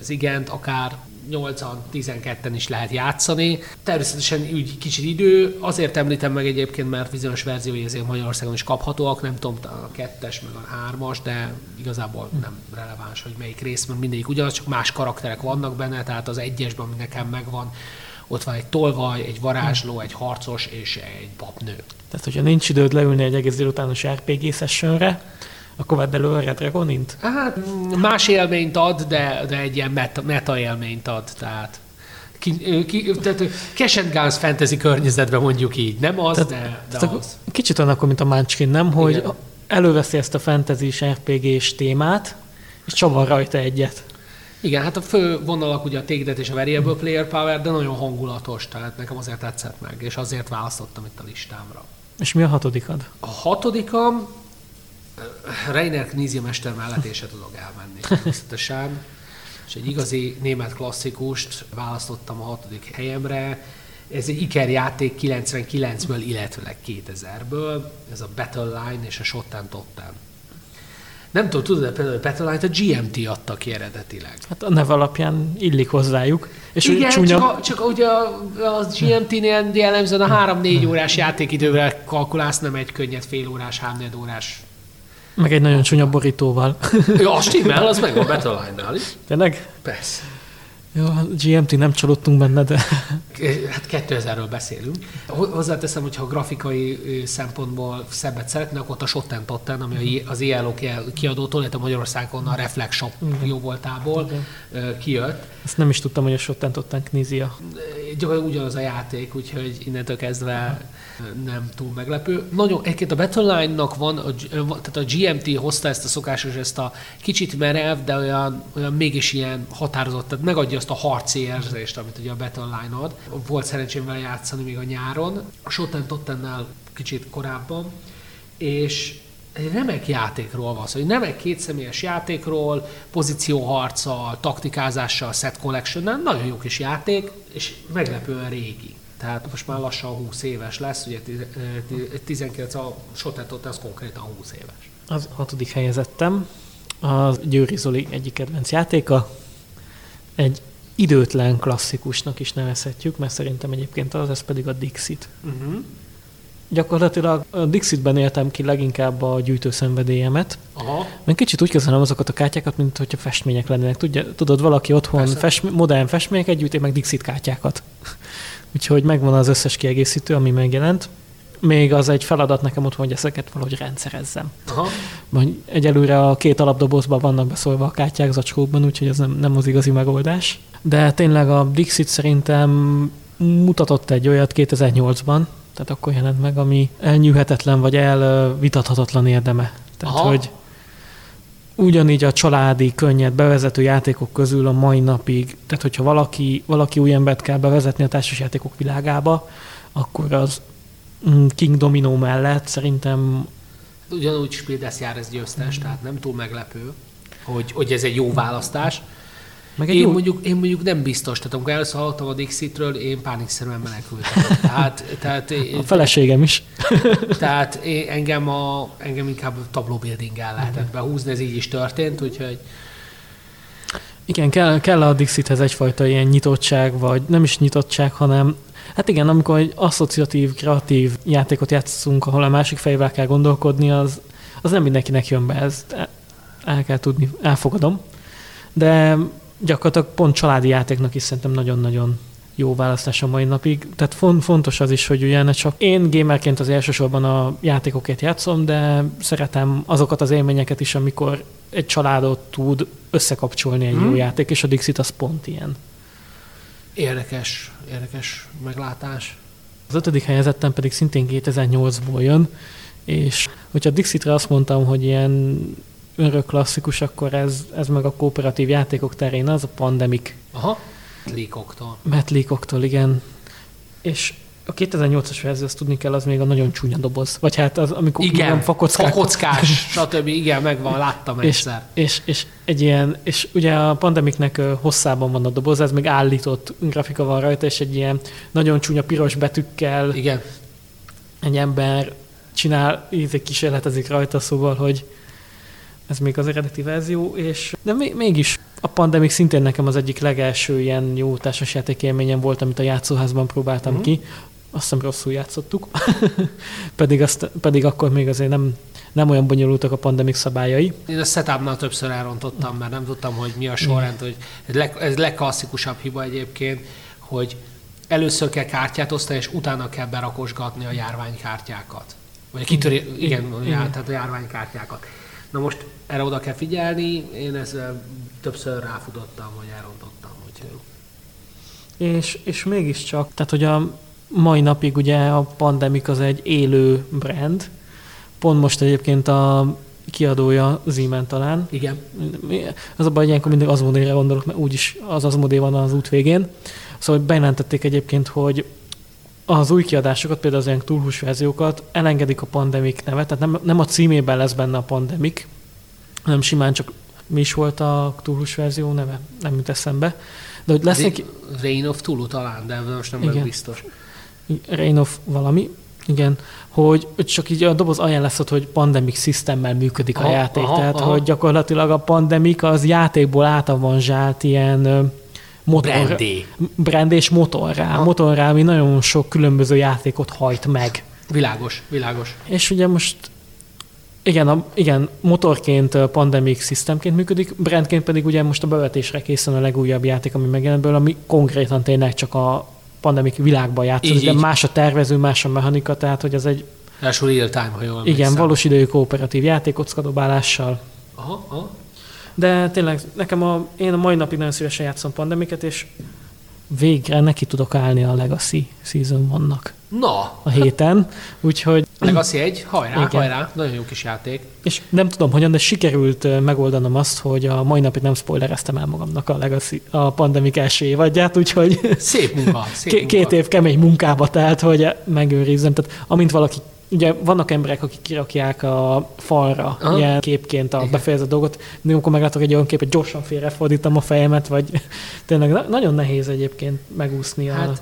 az igent, akár 8-12-en is lehet játszani. Természetesen úgy kicsit idő, azért említem meg egyébként, mert bizonyos verziói ezért Magyarországon is kaphatóak, nem tudom, a kettes meg a hármas, de igazából nem releváns, hogy melyik rész, mert mindegyik ugyanaz, csak más karakterek vannak benne, tehát az egyesben, ami nekem megvan, ott van egy tolvaj, egy varázsló, egy harcos és egy papnő. Tehát, hogyha nincs időd leülni egy egész délutános RPG sessionre, akkor vedd elő a Red Dragonint? Hát más élményt ad, de, de egy ilyen meta, meta élményt ad, tehát ki, ki, tehát Cash and Guns fantasy környezetben mondjuk így, nem az, tehát, de, de tehát az. Kicsit olyan akkor, mint a Munchkin, nem? Hogy Igen. előveszi ezt a fantasy RPG-s témát, és csavar rajta egyet. Igen, hát a fő vonalak ugye a Take és a Variable Player Power, de nagyon hangulatos, tehát nekem azért tetszett meg, és azért választottam itt a listámra. És mi a hatodikad? A hatodikam Reiner Knizia mester mellett én se tudok elmenni természetesen. És egy igazi német klasszikust választottam a hatodik helyemre. Ez egy Iker játék 99-ből, illetve 2000-ből. Ez a Battle Line és a Shotten Totten. Nem tudom, tudod, de például a Battle Line-t a GMT adta ki eredetileg. Hát a nev alapján illik hozzájuk. És Igen, csúnya... csak, a, csak ugye a, a GMT-nél jellemzően a 3-4 órás játékidővel kalkulálsz, nem egy könnyed fél órás, 3 órás meg egy nagyon csúnya borítóval. Ja, a stimmel, az meg a Battle Line-nál is. Tényleg? Persze. Jó, a GMT nem csalódtunk benne, de... Hát 2000-ről beszélünk. Hozzáteszem, hogyha grafikai szempontból szebbet szeretne, akkor ott a Shotten Totten, ami az ILO kiadótól, illetve Magyarországon a Reflex Shop jó voltából kijött. Ezt nem is tudtam, hogy a Shotten Totten knízia. Gyakorlatilag ugyanaz a játék, úgyhogy innentől kezdve nem túl meglepő. Nagyon, egyébként a Battleline-nak van, a, tehát a GMT hozta ezt a szokásos, ezt a kicsit merev, de olyan, olyan mégis ilyen határozott, tehát megadja azt a harci érzést, amit ugye a Battleline ad. Volt szerencsém vele játszani még a nyáron, a Shotten Tottennel kicsit korábban, és egy remek játékról van szó, egy remek kétszemélyes játékról, pozícióharccal, taktikázással, set collection nagyon jó kis játék, és meglepően régi. Tehát most már lassan 20 éves lesz, ugye 19 a Sotetot, az konkrétan 20 éves. Az hatodik helyezettem, a Győri Zoli egyik kedvenc játéka, egy időtlen klasszikusnak is nevezhetjük, mert szerintem egyébként az, ez pedig a Dixit. Uh-huh. Gyakorlatilag a Dixitben éltem ki leginkább a gyűjtőszenvedélyemet. Aha. Mert kicsit úgy kezelem azokat a kártyákat, mint hogyha festmények lennének. Tudja, tudod, valaki otthon fest, modern festményeket gyűjt, én meg Dixit kártyákat. Úgyhogy megvan az összes kiegészítő, ami megjelent. Még az egy feladat nekem ott, hogy ezeket valahogy rendszerezzem. Aha. Egyelőre a két alapdobozban vannak beszólva a kártyák zacskókban, úgyhogy ez nem, nem az igazi megoldás. De tényleg a Dixit szerintem mutatott egy olyat 2008-ban, tehát akkor jelent meg, ami elnyűhetetlen vagy elvitathatatlan érdeme. Tehát, Aha. hogy ugyanígy a családi, könnyed bevezető játékok közül a mai napig, tehát hogyha valaki, valaki új embert kell bevezetni a társasjátékok világába, akkor az King Domino mellett szerintem... Ugyanúgy Spildes jár ez győztes, tehát nem túl meglepő, hogy, hogy ez egy jó választás. Meg én, jó... mondjuk, én mondjuk nem biztos, tehát amikor először hallottam a Dixitről, én pánikszerűen menekültem. Tehát, tehát, a feleségem is. Tehát én, engem, a, engem inkább tabló building lehetett behúzni, ez így is történt, úgyhogy igen, kell, kell a Dixithez egyfajta ilyen nyitottság, vagy nem is nyitottság, hanem Hát igen, amikor egy asszociatív, kreatív játékot játszunk, ahol a másik fejével kell gondolkodni, az, az nem mindenkinek jön be, ezt el kell tudni, elfogadom. De gyakorlatilag pont családi játéknak is szerintem nagyon-nagyon jó választás a mai napig. Tehát fontos az is, hogy ugye ne csak én gamerként az elsősorban a játékokat játszom, de szeretem azokat az élményeket is, amikor egy családot tud összekapcsolni egy hmm. jó játék, és a Dixit az pont ilyen. Érdekes, érdekes meglátás. Az ötödik helyezettem pedig szintén 2008-ból jön, és hogyha Dixitre azt mondtam, hogy ilyen örök klasszikus, akkor ez, ez meg a kooperatív játékok terén az a Pandemic. Aha. Leakoktól. Matt Leakoktól, igen. És a 2008-as verzió, azt tudni kell, az még a nagyon csúnya doboz. Vagy hát az, amikor igen, igen fakockák. fakockás, stb. Igen, megvan, láttam és, egyszer. És, és, egy ilyen, és ugye a Pandemicnek hosszában van a doboz, ez még állított grafika van rajta, és egy ilyen nagyon csúnya piros betűkkel igen. egy ember csinál, így kísérletezik rajta, szóval, hogy ez még az eredeti verzió, és de mégis a Pandemic szintén nekem az egyik legelső ilyen jó társasjáték élményem volt, amit a játszóházban próbáltam uh-huh. ki. Azt hiszem rosszul játszottuk, pedig, azt, pedig akkor még azért nem, nem olyan bonyolultak a pandemik szabályai. Én a setupnál többször elrontottam, mert nem tudtam, hogy mi a sorrend, hogy ez, leg, ez legklasszikusabb hiba egyébként, hogy először kell kártyát osztani, és utána kell berakosgatni a járványkártyákat. Vagy a kitöri, igen, igen, igen. tehát a járványkártyákat. Na most erre oda kell figyelni, én ezzel többször ráfutottam, hogy elrontottam. Úgyhogy... És, és mégiscsak, tehát hogy a mai napig ugye a Pandemic az egy élő brand, pont most egyébként a kiadója Ziemen talán. Igen. Az a baj, hogy ilyenkor mindig Azmodére gondolok, mert úgyis az Azmodé van az út végén. Szóval bejelentették egyébként, hogy az új kiadásokat, például az ilyen túlhús verziókat elengedik a pandemik nevet, tehát nem, nem a címében lesz benne a pandemik, hanem simán csak mi is volt a túlhús verzió neve, nem jut eszembe. De hogy lesznek... Reign of Tulu talán, de most nem vagyok biztos. Reign of valami, igen, hogy csak így a doboz ajánlásod, hogy pandemic systemmel működik aha, a játék, aha, tehát aha. hogy gyakorlatilag a pandemik az játékból átavanzsált ilyen motor, Brandé. brand és motorrá, aha. motorrá, ami nagyon sok különböző játékot hajt meg. Világos, világos. És ugye most igen, a, igen, motorként Pandemic Systemként működik, brandként pedig ugye most a bevetésre készen a legújabb játék, ami megjelent belőle, ami konkrétan tényleg csak a Pandemic világban játszik, de más a tervező, más a mechanika, tehát hogy az egy... Első real time, ha jól Igen, megszám. valós idejű kooperatív játék kockadobálással. Aha, aha. De tényleg nekem a, én a mai napig nagyon szívesen játszom Pandemiket, és végre neki tudok állni a Legacy Season vannak. Na! A héten, úgyhogy... Legacy egy, hajrá, igen. hajrá, nagyon jó kis játék. És nem tudom hogyan, de sikerült megoldanom azt, hogy a mai napig nem spoilereztem el magamnak a Legacy, a pandemik első évadját, úgyhogy... Szép munka, szép munka. Két év kemény munkába telt, hogy megőrizzem. Tehát amint valaki Ugye vannak emberek, akik kirakják a falra Aha. ilyen képként a befejezett dolgot, de amikor meglátok egy olyan képet, gyorsan félrefordítom a fejemet, vagy tényleg nagyon nehéz egyébként megúszni hát, a...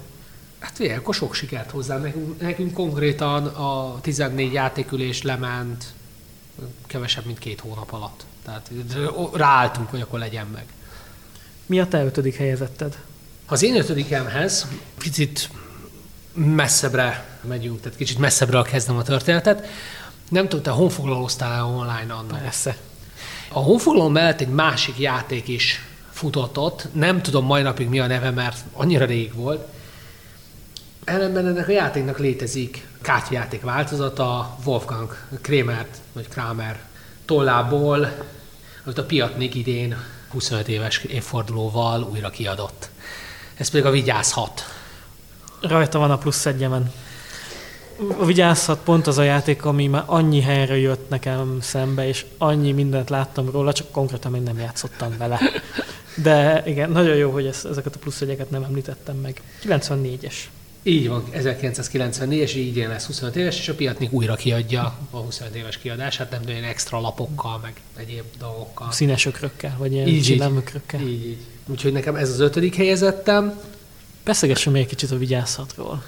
Hát figyelj, akkor sok sikert hozzá. Nekünk, nekünk konkrétan a 14 játékülés lement kevesebb, mint két hónap alatt. Tehát ráálltunk, hogy akkor legyen meg. Mi a te ötödik helyezetted? Az én ötödikemhez picit messzebbre megyünk, tehát kicsit messzebbre kezdem a történetet. Nem tudom, te honfoglalóztál online annak? Persze. A honfoglaló mellett egy másik játék is futott ott, nem tudom mai napig mi a neve, mert annyira rég volt. Ellenben ennek a játéknak létezik kártyajáték változata, Wolfgang Kramert, vagy Kramer tollából, amit a Piatnik idén 25 éves évfordulóval újra kiadott. Ez pedig a Vigyáz 6 Rajta van a plusz egyemen. Vigyázhat pont az a játék, ami már annyi helyre jött nekem szembe, és annyi mindent láttam róla, csak konkrétan még nem játszottam vele. De igen, nagyon jó, hogy ezt, ezeket a plusz egyeket nem említettem meg. 94-es. Így van, 1994 és így lesz 25 éves, és a Piatnik újra kiadja a 25 éves kiadását, nem olyan extra lapokkal, meg egyéb dolgokkal. Színes ökrökkel, vagy ilyen így, így, így, így. Úgyhogy nekem ez az ötödik helyezettem. Beszélgessünk még egy kicsit a vigyázatról.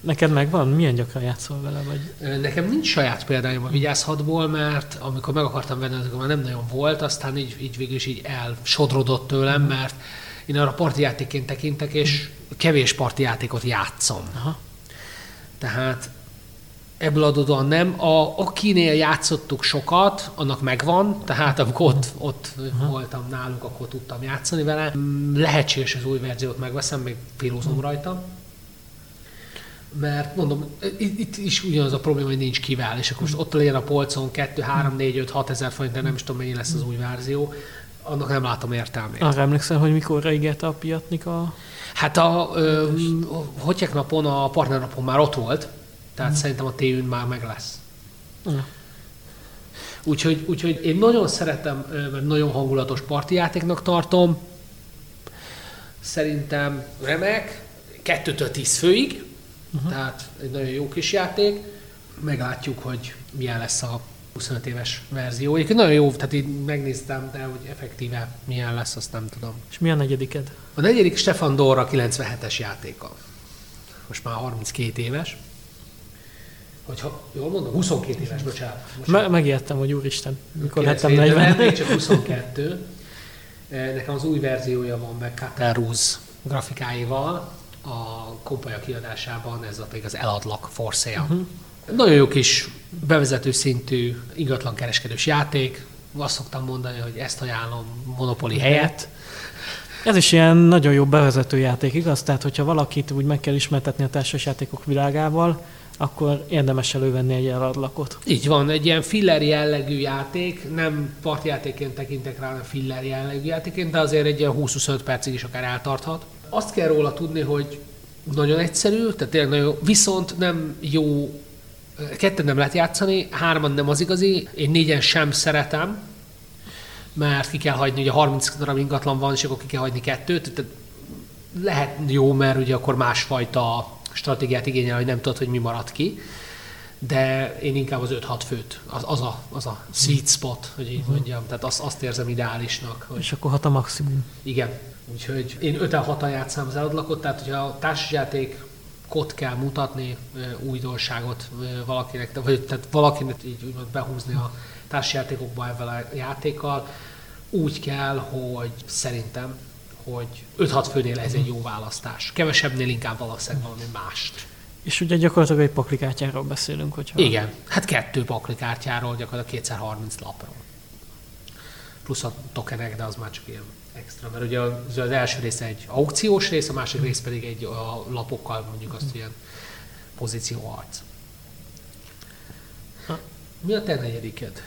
Neked megvan? Milyen gyakran játszol vele? Vagy? Nekem nincs saját példáim a vigyázhatból, mert amikor meg akartam venni, akkor már nem nagyon volt, aztán így, így végül is így elsodrodott tőlem, mm. mert én arra partijátékként tekintek, és kevés partijátékot játszom. Aha. Tehát ebből adódóan nem. A, akinél játszottuk sokat, annak megvan, tehát amikor ott, ott voltam náluk, akkor tudtam játszani vele. Lehetséges az új verziót megveszem, még filózom rajta. Mert mondom, itt, itt is ugyanaz a probléma, hogy nincs kivel, és akkor most ott legyen a polcon 2, 3, 4, 5, 6 ezer forint, de nem is tudom, mennyi lesz az új verzió, annak nem látom értelmét. Arra emlékszel, hogy mikor ígérte a piatnik a... Hát a, ö, hogy napon, a partnernapon már ott volt, tehát mm. szerintem a tévűn már meg lesz. Mm. Úgyhogy, úgyhogy én nagyon szeretem, mert nagyon hangulatos partijátéknak tartom. Szerintem remek, kettőtől tíz főig, uh-huh. tehát egy nagyon jó kis játék. Meglátjuk, hogy milyen lesz a 25 éves verzió. Egyébként nagyon jó, tehát így megnéztem, de hogy effektíve milyen lesz, azt nem tudom. És mi a negyediked? A negyedik Stefan Dora 97-es játéka. Most már 32 éves hogyha jól mondom, 22 éves, bocsánat. Me- megijedtem, hogy úristen, mikor lettem 40. Még csak 22. Eh, nekem az új verziója van meg Kateruz grafikáival, a kompolya kiadásában, ez a, az eladlak for sale. Uh-huh. Nagyon jó kis bevezető szintű ingatlan kereskedős játék. Azt szoktam mondani, hogy ezt ajánlom Monopoli helyett. Ez is ilyen nagyon jó bevezető játék, igaz? Tehát, hogyha valakit úgy meg kell ismertetni a társasjátékok világával, akkor érdemes elővenni egy eladlakot. Így van, egy ilyen filler jellegű játék, nem partjátéként tekintek rá, hanem filler jellegű játéként, de azért egy ilyen 20-25 percig is akár eltarthat. Azt kell róla tudni, hogy nagyon egyszerű, tehát tényleg nagyon, viszont nem jó, ketten nem lehet játszani, hárman nem az igazi, én négyen sem szeretem, mert ki kell hagyni, ugye 30 darab ingatlan van, és akkor ki kell hagyni kettőt, tehát lehet jó, mert ugye akkor másfajta stratégiát igényel, hogy nem tudod, hogy mi marad ki, de én inkább az 5-6 főt, az, az, a, az a sweet spot, hogy így mondjam, tehát azt, azt érzem ideálisnak. Hogy És akkor hat a maximum. igen, úgyhogy én 5-6-an játszám az eladlakot, tehát hogyha a társasjáték kot kell mutatni, újdonságot valakinek, vagy tehát valakinek így úgymond behúzni a társasjátékokba ezzel a játékkal, úgy kell, hogy szerintem, hogy 5-6 főnél ez egy jó választás. Kevesebbnél inkább valószínűleg valami mást. És ugye gyakorlatilag egy paklikártyáról beszélünk, hogyha... Igen, hát kettő paklikártyáról, gyakorlatilag 230 lapról. Plusz a tokenek, de az már csak ilyen extra, mert ugye az, az első része egy aukciós rész, a másik rész pedig egy a lapokkal mondjuk azt ilyen pozícióharc. Mi a te negyediked?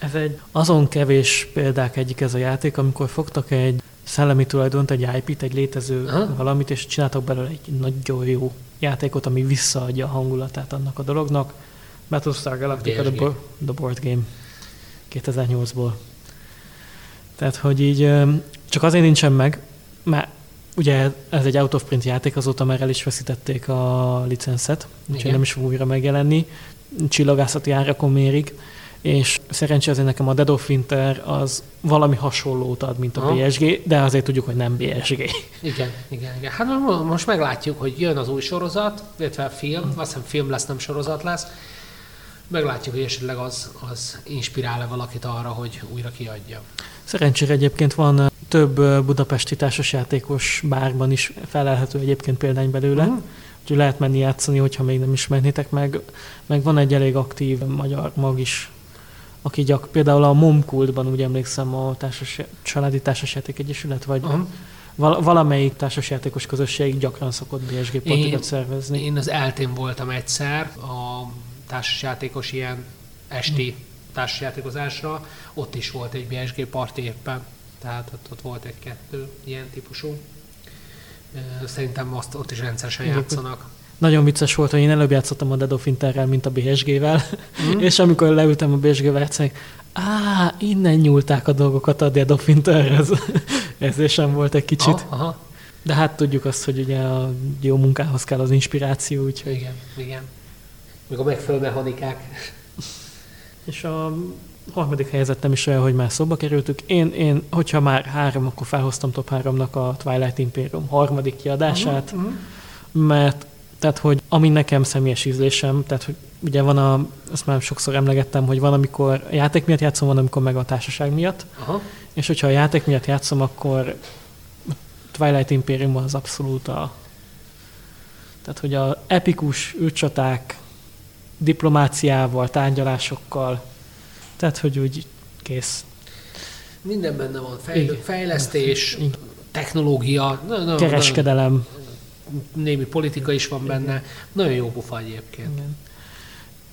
Ez egy azon kevés példák egyik ez a játék, amikor fogtak egy szellemi tulajdont, egy IP-t, egy létező Aha. valamit, és csináltak belőle egy nagyon jó játékot, ami visszaadja a hangulatát annak a dolognak. Battlestar Galactica The. Bo- The Board Game 2008-ból. Tehát, hogy így csak azért nincsen meg, mert ugye ez egy out of print játék, azóta már el is veszítették a licenszet, úgyhogy nem is fog újra megjelenni. Csillagászati árakon mérik, és szerencsére azért nekem a Dead of Winter az valami hasonlót ad, mint a Aha. BSG, de azért tudjuk, hogy nem BSG. Igen, igen, igen. Hát mo- most meglátjuk, hogy jön az új sorozat, illetve a film, azt hiszem film lesz, nem sorozat lesz. Meglátjuk, hogy esetleg az, az inspirál-e valakit arra, hogy újra kiadja. Szerencsére egyébként van több budapesti társasjátékos bárban is felelhető egyébként példány belőle, Mhm. úgyhogy lehet menni játszani, hogyha még nem ismernétek meg. Meg van egy elég aktív magyar mag is, aki gyak, például a Momkultban, úgy emlékszem, a társas, családi társasjáték egyesület, vagy Aha. val- valamelyik társasjátékos közösség gyakran szokott BSG partikat szervezni. Én az eltén voltam egyszer a társasjátékos ilyen esti társasjátékozásra, ott is volt egy BSG parti éppen, tehát ott, ott volt egy-kettő ilyen típusú. Szerintem azt ott is rendszeresen játszanak. Nagyon vicces volt, hogy én előbb játszottam a Dead of Winterrel, mint a BSG-vel, Mhm. és amikor leültem a BSG-vel játszani, á, innen nyúlták a dolgokat a Dead of Winterhez. Érzésem volt egy kicsit. Aha, aha. De hát tudjuk azt, hogy ugye a jó munkához kell az inspiráció, úgyhogy... Igen, igen. Még a megfelelő mechanikák. És a harmadik helyzet nem is olyan, hogy már szóba kerültük. Én, én hogyha már három, akkor felhoztam top háromnak a Twilight Imperium harmadik kiadását, Mhm, mhm. mert tehát, hogy ami nekem személyes ízlésem, tehát, hogy ugye van a, azt már sokszor emlegettem, hogy van, amikor a játék miatt játszom, van, amikor meg a társaság miatt, Aha. és hogyha a játék miatt játszom, akkor Twilight Imperium az abszolút a tehát, hogy a epikus űrcsaták diplomáciával, tárgyalásokkal, tehát, hogy úgy kész. Minden benne van. Igen. fejlesztés, Igen. technológia, na, na, Kereskedelem. na, némi politika is van benne. Nagyon jó bufa egyébként. Igen.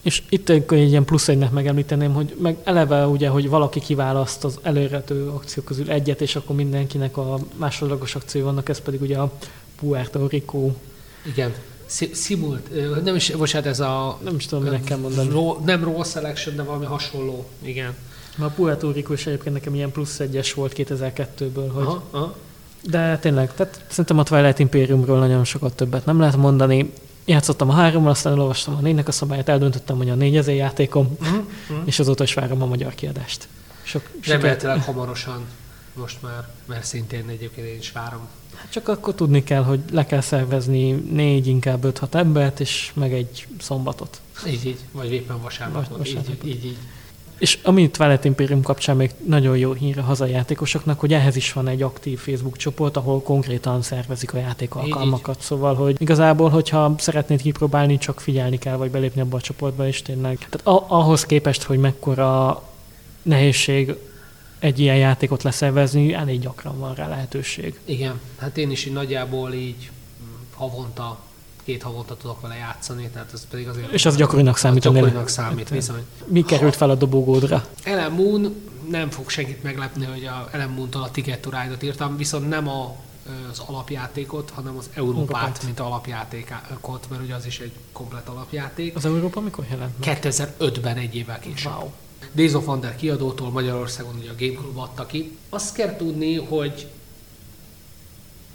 És itt egy ilyen plusz egynek megemlíteném, hogy meg eleve ugye, hogy valaki kiválaszt az előrető akciók közül egyet, és akkor mindenkinek a másodlagos akciói vannak, ez pedig ugye a Puerto Rico, Igen. Simult, nem is, bocsánat, ez a... nem is tudom, minek kell mondani. Ro, nem Raw Selection, de valami hasonló. Igen. A Puerto Rico is egyébként nekem ilyen plusz egyes volt 2002-ből, hogy Aha, aha. De tényleg, tehát szerintem a Twilight Imperiumról nagyon sokat többet nem lehet mondani. Játszottam a hárommal, aztán elolvastam a négynek a szabályát, eldöntöttem, hogy a négy az én játékom, Mhm, mhm. és azóta is várom a magyar kiadást. Sok. Remélhetőleg hamarosan most már, mert szintén egyébként én is várom. Hát csak akkor tudni kell, hogy le kell szervezni négy, inkább öt-hat embert, és meg egy szombatot. Így, így. Vagy éppen vasárnapot. Vas- vasárnapot. Így, így, így. És ami Twilight Imperium kapcsán még nagyon jó hír a hazai játékosoknak, hogy ehhez is van egy aktív Facebook csoport, ahol konkrétan szervezik a játék alkalmakat. Szóval, hogy igazából, hogyha szeretnéd kipróbálni, csak figyelni kell, vagy belépni abba a csoportba, és tényleg. Tehát a- ahhoz képest, hogy mekkora nehézség egy ilyen játékot leszervezni, elég gyakran van rá lehetőség. Igen, hát én is így nagyjából így mm, havonta, két havonta tudok vele játszani, tehát ez pedig azért... És az gyakorinak számít. az gyakorinak számít, bizony. Mi került fel a dobogódra? Ellen Moon nem fog senkit meglepni, hogy a Ellen Moon-tól a Ticket to Ride-ot írtam, viszont nem a, az alapjátékot, hanem az Európát, Európát. mint alapjátékot, mert ugye az is egy komplet alapjáték. Az Európa mikor jelent meg? 2005-ben egy évvel később. Wow. Days of Wonder kiadótól Magyarországon ugye a Game Club adta ki. Azt kell tudni, hogy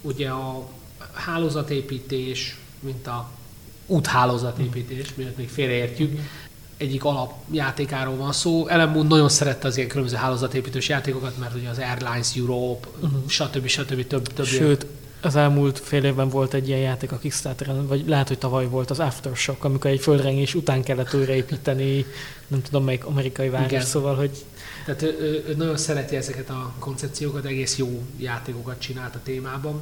ugye a hálózatépítés, mint a úthálózatépítés, miért még félreértjük. Egyik alapjátékáról van szó. Ellen nagyon szerette az ilyen különböző hálózatépítős játékokat, mert ugye az Airlines Europe, uh-huh. stb. stb. több, több Sőt, az elmúlt fél évben volt egy ilyen játék a Kickstarteren, vagy lehet, hogy tavaly volt az Aftershock, amikor egy földrengés után kellett újraépíteni, nem tudom melyik amerikai város, Igen. szóval, hogy... Tehát ő, ő, ő nagyon szereti ezeket a koncepciókat, egész jó játékokat csinált a témában.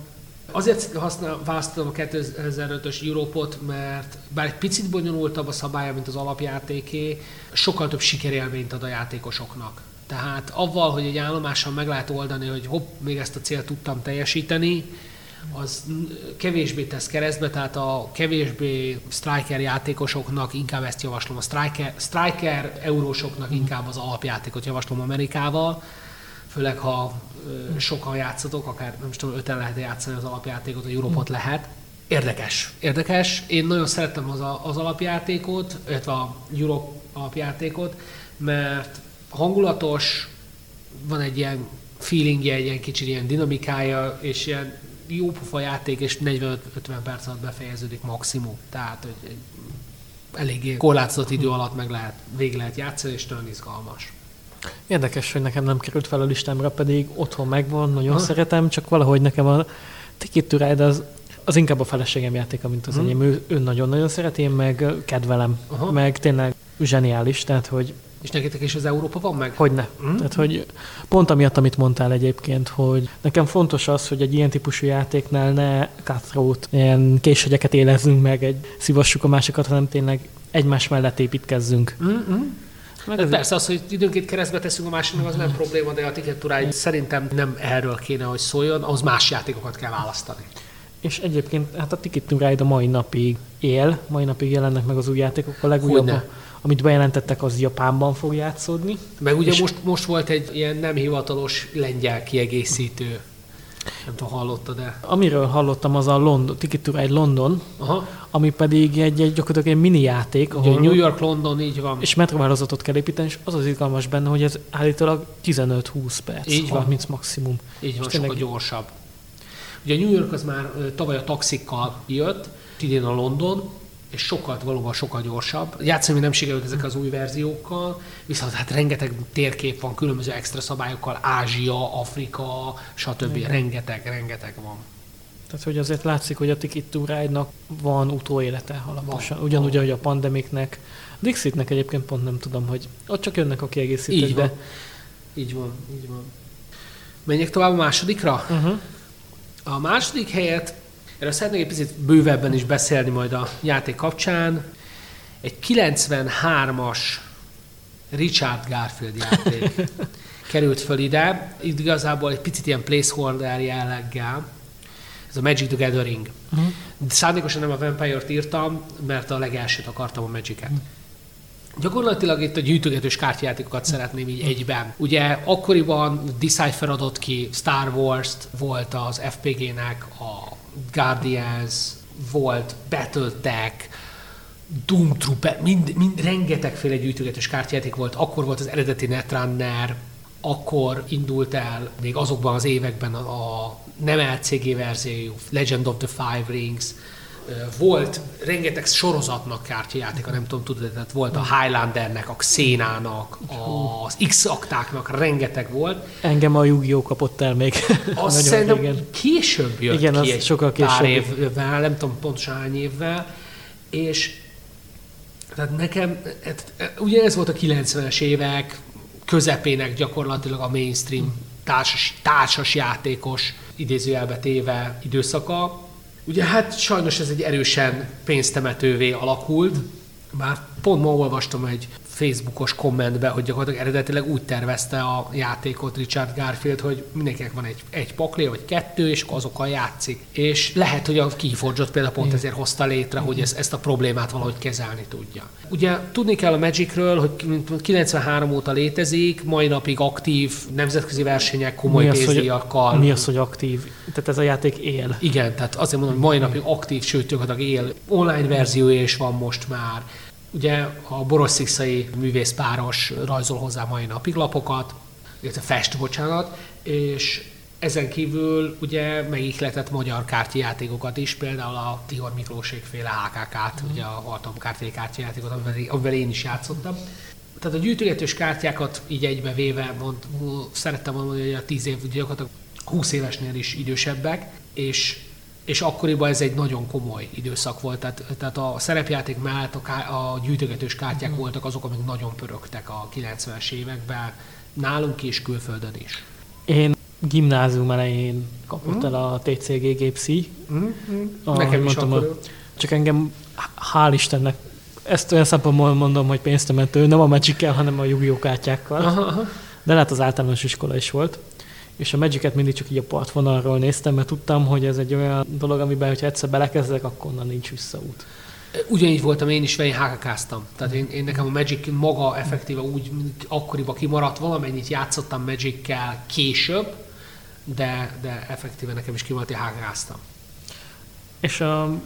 Azért használ, választottam a 2005-ös Europot, mert bár egy picit bonyolultabb a szabálya, mint az alapjátéké, sokkal több sikerélményt ad a játékosoknak. Tehát avval, hogy egy állomással meg lehet oldani, hogy hopp, még ezt a célt tudtam teljesíteni, az kevésbé tesz keresztbe, tehát a kevésbé striker játékosoknak inkább ezt javaslom, a striker, striker eurósoknak inkább az alapjátékot javaslom Amerikával, főleg ha sokan játszatok, akár nem tudom, öten lehet játszani az alapjátékot, a Europot lehet. Érdekes. Érdekes. Én nagyon szerettem az, a, az alapjátékot, illetve a Europe alapjátékot, mert hangulatos, van egy ilyen feelingje, egy ilyen kicsit ilyen dinamikája, és ilyen jó pofa játék, és 45-50 perc alatt befejeződik maximum. Tehát, hogy eléggé korlátozott idő alatt meg lehet, végig lehet játszani, és nagyon izgalmas. Érdekes, hogy nekem nem került fel a listámra, pedig otthon megvan, nagyon ha. szeretem, csak valahogy nekem a Ticket to Ride az, az inkább a feleségem játéka, mint az hmm. enyém. Ő, ő nagyon-nagyon szereti, én meg kedvelem. Aha. Meg tényleg zseniális, tehát hogy és nektek is az Európa van meg? Hogyne. Mm. Tehát, hogy pont amiatt, amit mondtál egyébként, hogy nekem fontos az, hogy egy ilyen típusú játéknál ne cutthroat, ilyen késhegyeket élezzünk meg, egy szívassuk a másikat, hanem tényleg egymás mellett építkezzünk. Mm-hmm. Meg ez persze az, hogy időnként keresztbe teszünk a másiknak, az nem probléma, de a Ticket szerintem nem erről kéne, hogy szóljon, ahhoz más játékokat kell választani. És egyébként hát a Ticket to Ride a mai napig él, mai napig jelennek meg az új játékok, a legújabb, amit bejelentettek, az Japánban fog játszódni. Meg ugye most, most volt egy ilyen nem hivatalos lengyel kiegészítő nem tudom, hallotta, de... Amiről hallottam, az a London, Ticket to Ride London, Aha. ami pedig egy, egy gyakorlatilag egy mini játék. Ahol Ugye New York, London, így van. És metrovározatot kell építeni, és az az izgalmas benne, hogy ez állítólag 15-20 perc, így 30 van. maximum. Így van, sokkal gyorsabb. Ugye New York az már tavaly a taxikkal jött, idén a London, és sokkal, valóban sokkal gyorsabb. Játszani nem sikerült ezek az új verziókkal, viszont hát rengeteg térkép van, különböző extra szabályokkal, Ázsia, Afrika, stb. Igen. Rengeteg, rengeteg van. Tehát, hogy azért látszik, hogy a Ticket to Ride-nak van utóélete alaposan. Van, Ugyanúgy, ahogy a Pandemicnek. Dixitnek egyébként pont nem tudom, hogy ott csak jönnek a kiegészítők, így de... Van. Így van, így van. Menjek tovább a másodikra? Uh-huh. A második helyet Erről szeretnék egy picit bővebben is beszélni majd a játék kapcsán. Egy 93-as Richard Garfield játék került föl ide. Itt igazából egy picit ilyen placeholder jelleggel. Ez a Magic the Gathering. Uh-huh. Szándékosan nem a Vampire-t írtam, mert a legelsőt akartam a Magic-et. Uh-huh. Gyakorlatilag itt a gyűjtögetős kártyajátékokat szeretném így egyben. Ugye akkoriban Decipher adott ki Star Wars-t, volt az FPG-nek a Guardians, volt Battletech, Doom Trooper, mind, mind rengetegféle gyűjtögetős kártyajáték volt. Akkor volt az eredeti Netrunner, akkor indult el még azokban az években a, nem LCG verzió, Legend of the Five Rings, volt rengeteg sorozatnak kártyajátéka, nem tudom, tudod, tehát volt a Highlandernek, a Xénának, az X-aktáknak, rengeteg volt. Engem a yu kapott el még. Azt szerintem régen. később jött Igen, ki egy sokkal később. pár évvel, nem tudom pontosan hány évvel, és tehát nekem, hát, ugye ez volt a 90-es évek közepének gyakorlatilag a mainstream társas, társas játékos idézőjelbe téve időszaka, Ugye hát sajnos ez egy erősen pénztemetővé alakult, bár pont ma olvastam egy Facebookos kommentbe, hogy gyakorlatilag eredetileg úgy tervezte a játékot Richard Garfield, hogy mindenkinek van egy, egy pakli, vagy kettő, és azokkal játszik. És lehet, hogy a Keyforge-ot például pont ezért hozta létre, hogy ez, ezt a problémát valahogy kezelni tudja. Ugye tudni kell a Magicről, hogy 93 óta létezik, mai napig aktív nemzetközi versenyek komoly mi az, pénzdíjakkal. Hogy, mi az, hogy aktív? Tehát ez a játék él. Igen, tehát azért mondom, hogy mai napig aktív, sőt, gyakorlatilag él. Online verziója is van most már Ugye a Borosszikszai művészpáros rajzol hozzá mai napig lapokat, illetve fest, bocsánat, és Ezen kívül ugye megihletett magyar kártyajátékokat is, például a Tihor Miklósék féle HKK-t, mm. ugye a Haltom kártyai kártyajátékot, amivel, amivel én is játszottam. Tehát a gyűjtögetős kártyákat így egybevéve mond, szerettem mondani, hogy a 10 év gyakorlatilag 20 évesnél is idősebbek, és és akkoriban ez egy nagyon komoly időszak volt, tehát, tehát a szerepjáték mellett a, ká, a gyűjtögetős kártyák mm. voltak azok, amik nagyon pörögtek a 90-es években, nálunk és külföldön is. Én gimnázium elején kapott mm. el a TCG gépszi. Mm. A, Nekem is mondtam, akkor. Csak engem, hál' Istennek, ezt olyan szempontból mondom, hogy pénztemető, nem a magic hanem a yu kártyákkal. Aha, aha. De lehet az általános iskola is volt és a Magic-et mindig csak így a partvonalról néztem, mert tudtam, hogy ez egy olyan dolog, amiben, hogyha egyszer belekezdek, akkor onnan nincs visszaút. Ugyanígy voltam én is, mert én hákakáztam. Tehát én, én, nekem a Magic maga effektíve úgy akkoriban kimaradt, valamennyit játszottam Magic-kel később, de, de effektíve nekem is kimaradt, hogy hákakáztam. És a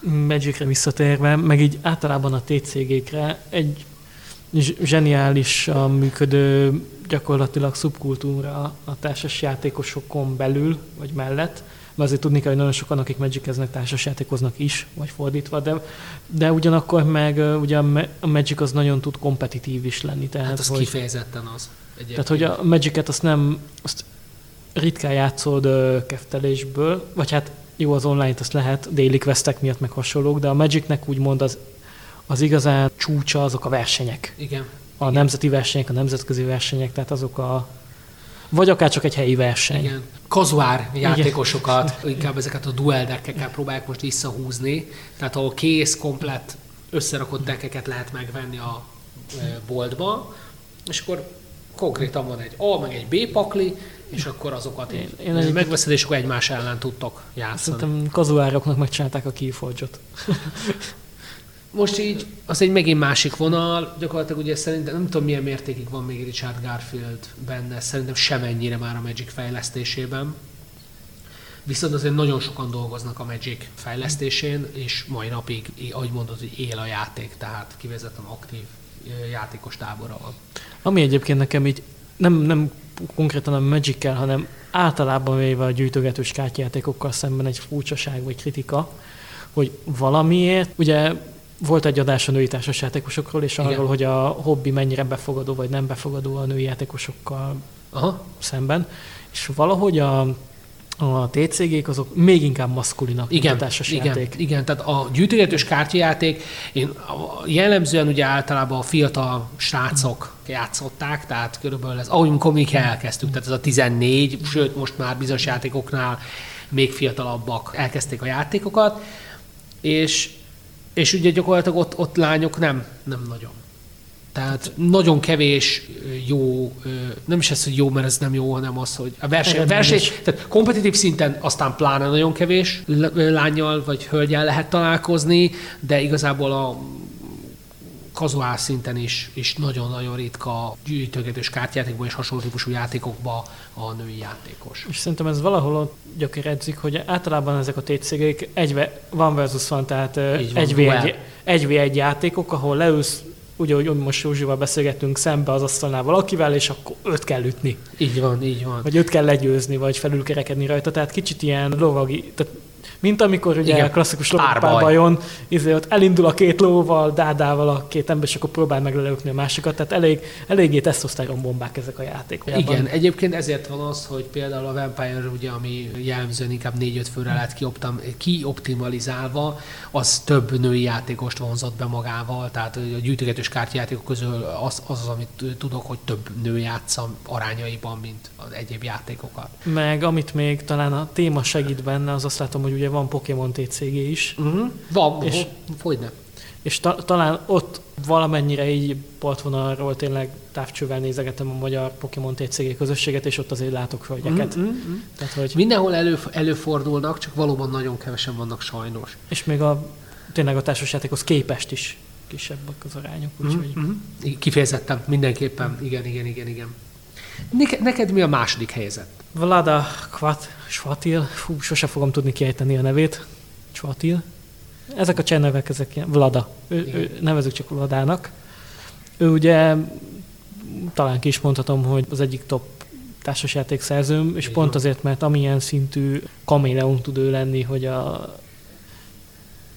Magic-re visszatérve, meg így általában a TCG-kre egy zseniális működő gyakorlatilag szubkultúra a társas játékosokon belül, vagy mellett, mert azért tudni kell, hogy nagyon sokan, akik magic társas játékoznak is, vagy fordítva, de, de ugyanakkor meg ugye a Magic az nagyon tud kompetitív is lenni. Tehát, hát az hogy, kifejezetten az. Egyébként. Tehát, hogy a Magic-et azt nem, azt ritkán játszod keftelésből, vagy hát jó, az online-t azt lehet, déli questek miatt meg hasonlók, de a Magicnek úgymond az, az igazán csúcsa azok a versenyek. Igen a Igen. nemzeti versenyek, a nemzetközi versenyek, tehát azok a vagy akár csak egy helyi verseny. Igen. Kazuár játékosokat, Igen. inkább ezeket a duel deckekkel próbálják most visszahúzni, tehát ahol kész, komplet, összerakott deckeket lehet megvenni a boltba, és akkor konkrétan van egy A, meg egy B pakli, és akkor azokat én, én egy megveszed, és akkor egymás ellen tudtok játszani. Szerintem kazuároknak megcsinálták a Keyforge-ot. Most így, az egy megint másik vonal, gyakorlatilag ugye szerintem nem tudom milyen mértékig van még Richard Garfield benne, szerintem semennyire már a Magic fejlesztésében. Viszont azért nagyon sokan dolgoznak a Magic fejlesztésén, és mai napig, ahogy mondod, hogy él a játék, tehát kivezetem aktív játékos tábora van. Ami egyébként nekem így nem, nem konkrétan a magic hanem általában véve a gyűjtögetős kártyajátékokkal szemben egy furcsaság vagy kritika, hogy valamiért, ugye volt egy adás a női társasjátékosokról, és arról, Igen. hogy a hobbi mennyire befogadó vagy nem befogadó a női játékosokkal Aha. szemben. És valahogy a, a TCG-k azok még inkább maszkulinabb, igen, a igen, játék. Igen, tehát a gyűjtögetős kártyajáték, én jellemzően ugye általában a fiatal srácok játszották, tehát körülbelül ez, ahogy mi elkezdtük, tehát ez a 14, sőt most már bizonyos játékoknál még fiatalabbak elkezdték a játékokat, és és ugye gyakorlatilag ott, ott lányok nem, nem nagyon. Tehát nagyon kevés jó, nem is ez, hogy jó, mert ez nem jó, hanem az, hogy a verseny, verseny tehát kompetitív szinten aztán pláne nagyon kevés lányjal vagy hölgyel lehet találkozni, de igazából a kazuál szinten is, is nagyon-nagyon ritka gyűjtögetős kártyajátékban és hasonló típusú játékokba a női játékos. És szerintem ez valahol ott gyökeredzik, hogy általában ezek a TCG-k egy van versus van, tehát egy v egy, egy, v egy játékok, ahol leülsz ugye, hogy most Józsival beszélgettünk szembe az asztalnál valakivel, és akkor öt kell ütni. Így van, így van. Vagy öt kell legyőzni, vagy felülkerekedni rajta. Tehát kicsit ilyen lovagi, tehát mint amikor ugye Igen. a klasszikus lovagpárbajon izé, ott elindul a két lóval, dádával a két ember, és akkor próbál meg lelökni a másikat. Tehát elég, eléggé tesztosztáron bombák ezek a játékok. Igen, egyébként ezért van az, hogy például a Vampire, ugye, ami jellemzően inkább 4-5 főre lett kioptimalizálva, az több női játékost vonzott be magával, tehát a gyűjtögetős kártyajátékok közül az, az, az amit tudok, hogy több nő játsza arányaiban, mint az egyéb játékokat. Meg amit még talán a téma segít benne, az azt látom, hogy ugye van Pokémon TCG is. Uh-huh. Van, és, hogy nem. És ta, talán ott valamennyire így partvonalról tényleg távcsővel nézegetem a magyar Pokémon TCG közösséget, és ott azért látok hölgyeket. Mm-hmm. Tehát, hogy... Mindenhol elő, előfordulnak, csak valóban nagyon kevesen vannak sajnos. És még a tényleg a társasjátékhoz képest is kisebbek az arányok. Úgyhogy... Mm-hmm. Kifejezetten, mindenképpen. Igen, igen, igen, igen. Neked mi a második helyzet? Vlada Kvat Svatil, fú, sose fogom tudni kiejteni a nevét. Svatil. Ezek a cseh nevek, ezek ilyen, Vlada. Ő, ő, nevezük csak Vladának. Ő ugye, talán ki is mondhatom, hogy az egyik top társasjáték szerzőm, és Igen. pont azért, mert amilyen szintű kaméleon tud ő lenni, hogy a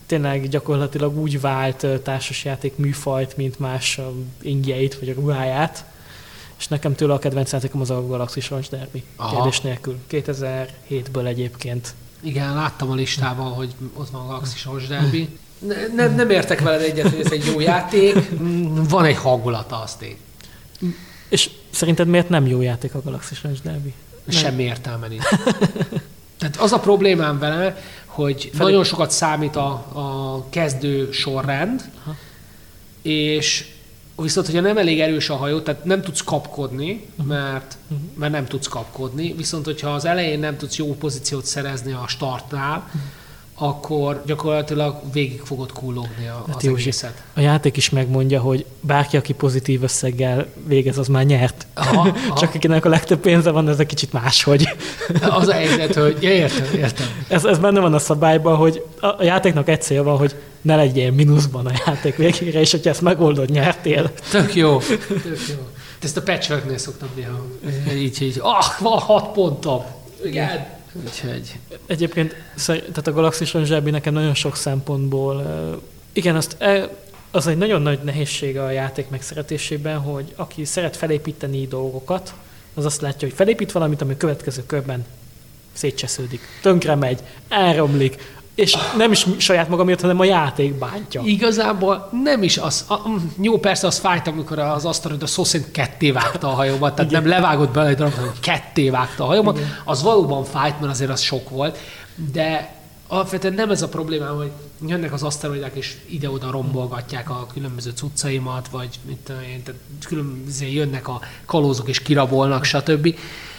tényleg gyakorlatilag úgy vált társasjáték műfajt, mint más ingjeit vagy a ruháját, és nekem tőle a kedvenc játékom az a Galaxis Launch Derby, Aha. kérdés nélkül. 2007-ből egyébként. Igen, láttam a listával, hogy ott van a Galaxis Launch Derby. Ne, ne, nem értek veled egyet, hogy ez egy jó játék, van egy hangulata, azt én. És szerinted miért nem jó játék a Galaxis Launch Derby? Semmi értelme nincs. Tehát az a problémám vele, hogy Felé... nagyon sokat számít a, a kezdő sorrend, Aha. és viszont, hogyha nem elég erős a hajó, tehát nem tudsz kapkodni, mert, mert nem tudsz kapkodni, viszont hogyha az elején nem tudsz jó pozíciót szerezni a startnál, akkor gyakorlatilag végig fogod kullogni a, hát az Józsi, egészet. A játék is megmondja, hogy bárki, aki pozitív összeggel végez, az már nyert. Aha, aha. Csak akinek a legtöbb pénze van, ez egy kicsit máshogy. Az a helyzet, hogy ja, értem, értem. Ez, ez benne van a szabályban, hogy a játéknak egy célja van, hogy ne legyél mínuszban a játék végére, és hogyha ezt megoldod, nyertél. Tök jó, tök jó. Ezt a patchworknél szoktam néha. Így, így, ah, van hat pontom. Igen. Úgyhogy... Egyébként tehát a Galaxis Zsebi nekem nagyon sok szempontból, igen, azt e, az egy nagyon nagy nehézsége a játék megszeretésében, hogy aki szeret felépíteni dolgokat, az azt látja, hogy felépít valamit, ami a következő körben szétcsesződik, tönkre megy, elromlik, és nem is saját magamért, hanem a játék bántja. Igazából nem is az. A, mm, jó, persze az fájt, amikor az asztalod a szó szerint ketté vágta a hajómat, tehát Igen. nem levágott bele egy darab, hanem ketté vágta a hajómat. Igen. Az valóban fájt, mert azért az sok volt, de alapvetően nem ez a probléma, hogy jönnek az aszteroidák és ide-oda rombolgatják a különböző cuccaimat, vagy mit tudom én, tehát különböző jönnek a kalózok és kirabolnak, stb.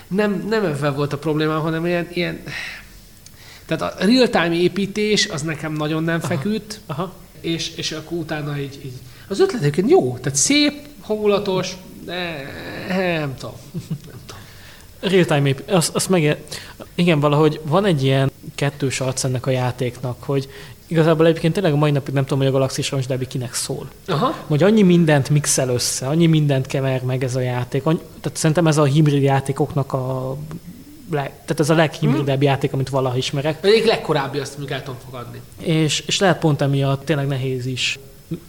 Nem, nem ebben volt a probléma, hanem ilyen, ilyen tehát a real-time építés az nekem nagyon nem feküdt, aha, aha. És, és akkor utána így, így. Az ötlet egyébként jó, tehát szép, hangulatos, de nem tudom. Nem tudom. Real-time építés, azt, azt meg, igen, valahogy van egy ilyen kettős arc ennek a játéknak, hogy igazából egyébként tényleg a mai napig nem tudom, hogy a Galaxy Launch Derby kinek szól. Aha. Hogy annyi mindent mixel össze, annyi mindent kever meg ez a játék. Annyi, tehát szerintem ez a hibrid játékoknak a leg, tehát ez a leghibridebb hmm. játék, amit valaha ismerek. Egyik legkorábbi, azt még el tudom fogadni. És, és lehet pont emiatt tényleg nehéz is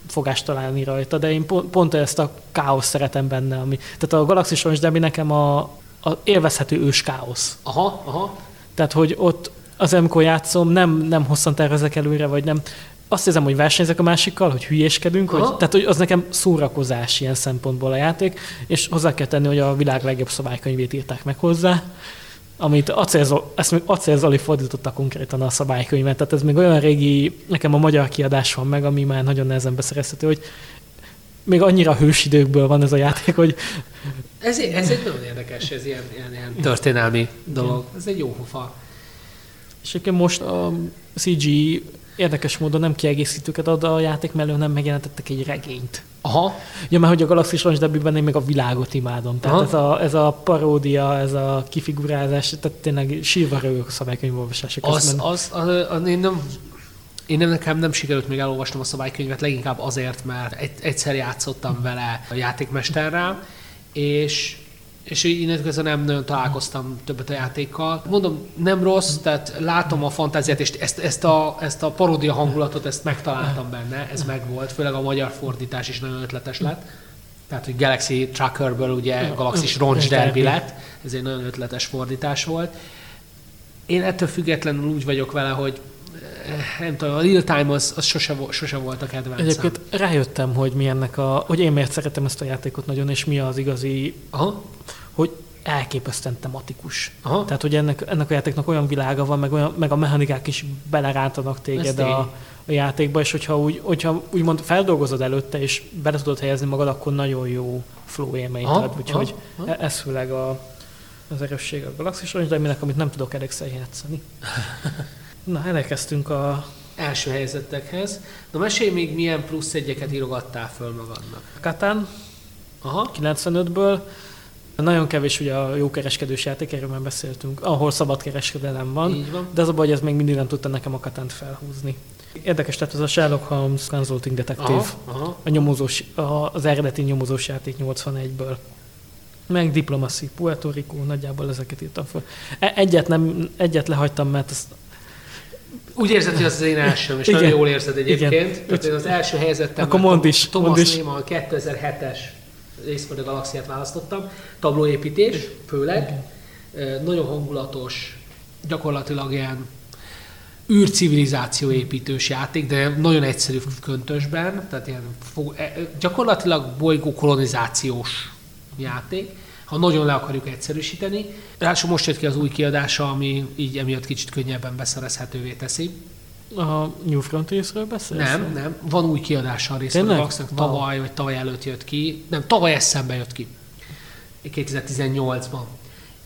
fogást találni rajta, de én pont, pont ezt a káosz szeretem benne. Ami, tehát a Galaxy Launch Derby nekem a, a élvezhető ős káosz. Aha, aha. Tehát, hogy ott az amikor játszom, nem, nem hosszan tervezek előre, vagy nem, azt hiszem, hogy versenyzek a másikkal, hogy hülyéskedünk, hogy, tehát hogy az nekem szórakozás ilyen szempontból a játék, és hozzá kell tenni, hogy a világ legjobb szabálykönyvét írták meg hozzá, amit Acél, Zoli fordította konkrétan a szabálykönyvet, tehát ez még olyan régi, nekem a magyar kiadás van meg, ami már nagyon nehezen beszerezhető, hogy még annyira hősidőkből van ez a játék, hogy... Ez, ez egy nagyon érdekes, ez ilyen, ilyen, ilyen történelmi dolog. Ez egy jó hofa. És egyébként most a CG érdekes módon nem kiegészítőket ad a játék mellől, nem megjelentettek egy regényt. Aha. Ja, mert hogy a Galaxy Launch Derby-ben én még a világot imádom. Tehát ez a, ez a paródia, ez a kifigurázás, tehát tényleg sírva rögök a szabálykönyvolvasások. Az, az, az, az, az, én nem, én nem, nekem nem sikerült még elolvasnom a szabálykönyvet, leginkább azért, mert egy, egyszer játszottam vele a játékmesterrel, és és innentől kezdve nem nagyon találkoztam többet a játékkal. Mondom, nem rossz, tehát látom a fantáziát, és ezt, ezt, a, ezt a paródia hangulatot, ezt megtaláltam benne, ez megvolt, főleg a magyar fordítás is nagyon ötletes lett. Tehát, hogy Galaxy Truckerből ugye Galaxy Roncs Derby lett, ez egy nagyon ötletes fordítás volt. Én ettől függetlenül úgy vagyok vele, hogy nem tudom, a real time az, az sose, sose volt a kedvencem. Egyébként rájöttem, hogy mi ennek a, hogy én miért szeretem ezt a játékot nagyon, és mi az igazi Aha hogy elképesztően tematikus. Aha. Tehát, hogy ennek, ennek a játéknak olyan világa van, meg, olyan, meg a mechanikák is belerántanak téged a, a játékba, és hogyha, úgy, hogyha úgymond feldolgozod előtte, és bele tudod helyezni magad, akkor nagyon jó flow élményt ad. Úgyhogy aha, aha. ez főleg a, az erősség a Galaxis de minek, amit nem tudok elégszer játszani. Na, elkezdtünk a első helyzetekhez. Na mesélj még, milyen plusz egyeket írogattál föl magadnak. Katán, Aha. 95-ből, nagyon kevés ugye a jó kereskedős játék, erről már beszéltünk, ahol szabad kereskedelem van, Így van. de az a baj, hogy ez még mindig nem tudta nekem a katánt felhúzni. Érdekes, tehát ez a Sherlock Holmes Consulting Detective, aha, aha. A nyomozós, a, az eredeti nyomozós játék 81-ből. Meg Diplomacy, Puerto Rico, nagyjából ezeket írtam fel. E- egyet, nem, egyet lehagytam, mert ezt úgy érzed, hogy az az én elsőm, és Igen. nagyon jól érzed egyébként. Igen. Tehát én az első helyzetem, Akkor mondd is, Thomas mondd is. Neiman 2007-es Race a Galaxiát választottam. Tablóépítés, főleg. Igen. Nagyon hangulatos, gyakorlatilag ilyen űrcivilizáció építős játék, de nagyon egyszerű köntösben, tehát ilyen e- gyakorlatilag bolygó kolonizációs játék ha nagyon le akarjuk egyszerűsíteni. Ráadásul most jött ki az új kiadása, ami így emiatt kicsit könnyebben beszerezhetővé teszi. A New Frontiers-ről beszélsz? Nem, nem. Van új kiadása a részről. Tavaly vagy tavaly előtt jött ki. Nem, tavaly eszembe jött ki. 2018-ban.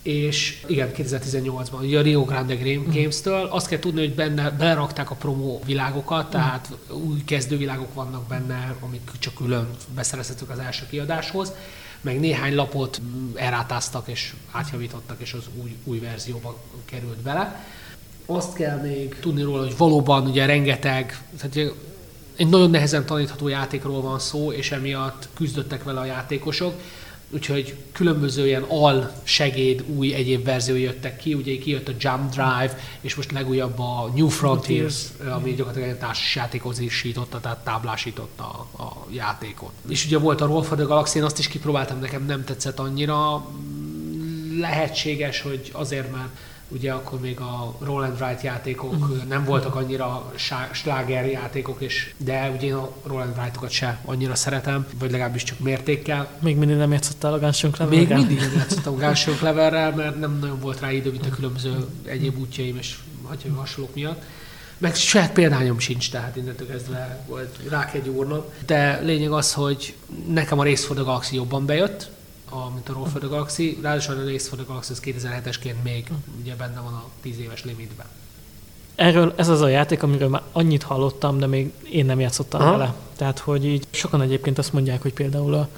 És igen, 2018-ban, ugye a Rio Grande mhm. Games-től. Azt kell tudni, hogy benne belerakták a promo világokat, tehát új kezdővilágok vannak benne, amik csak külön beszerezhetők az első kiadáshoz meg néhány lapot elrátáztak és átjavítottak, és az új, új verzióba került bele. Azt kell még tudni róla, hogy valóban ugye rengeteg, tehát egy nagyon nehezen tanítható játékról van szó, és emiatt küzdöttek vele a játékosok úgyhogy különböző ilyen al segéd új egyéb verziói jöttek ki, ugye kijött a Jump Drive, és most legújabb a New Frontiers, ami gyakorlatilag egy társas játékozásította, tehát táblásította a, a játékot. És ugye volt a Roll for the Galaxy, én azt is kipróbáltam, nekem nem tetszett annyira, lehetséges, hogy azért, mert ugye akkor még a Roll and Write játékok uh-huh. nem voltak annyira sláger játékok, és, de ugye én a Roll and Write-okat se annyira szeretem, vagy legalábbis csak mértékkel. Még mindig nem játszottál a Gunshunk Clever Még mindig nem játszottam a Gunshunk Cleverrel, mert nem nagyon volt rá idő, mint a különböző egyéb útjaim és hasonlók miatt. Meg saját példányom sincs, tehát innentől kezdve volt rá kell gyúrnom. De lényeg az, hogy nekem a Galaxy jobban bejött, a, mint a Roll for the Galaxy. Ráadásul a Race for the Galaxy az 2007-esként még ugye benne van a 10 éves limitben. Erről ez az a játék, amiről már annyit hallottam, de még én nem játszottam Aha. vele. Tehát, hogy így sokan egyébként azt mondják, hogy például a,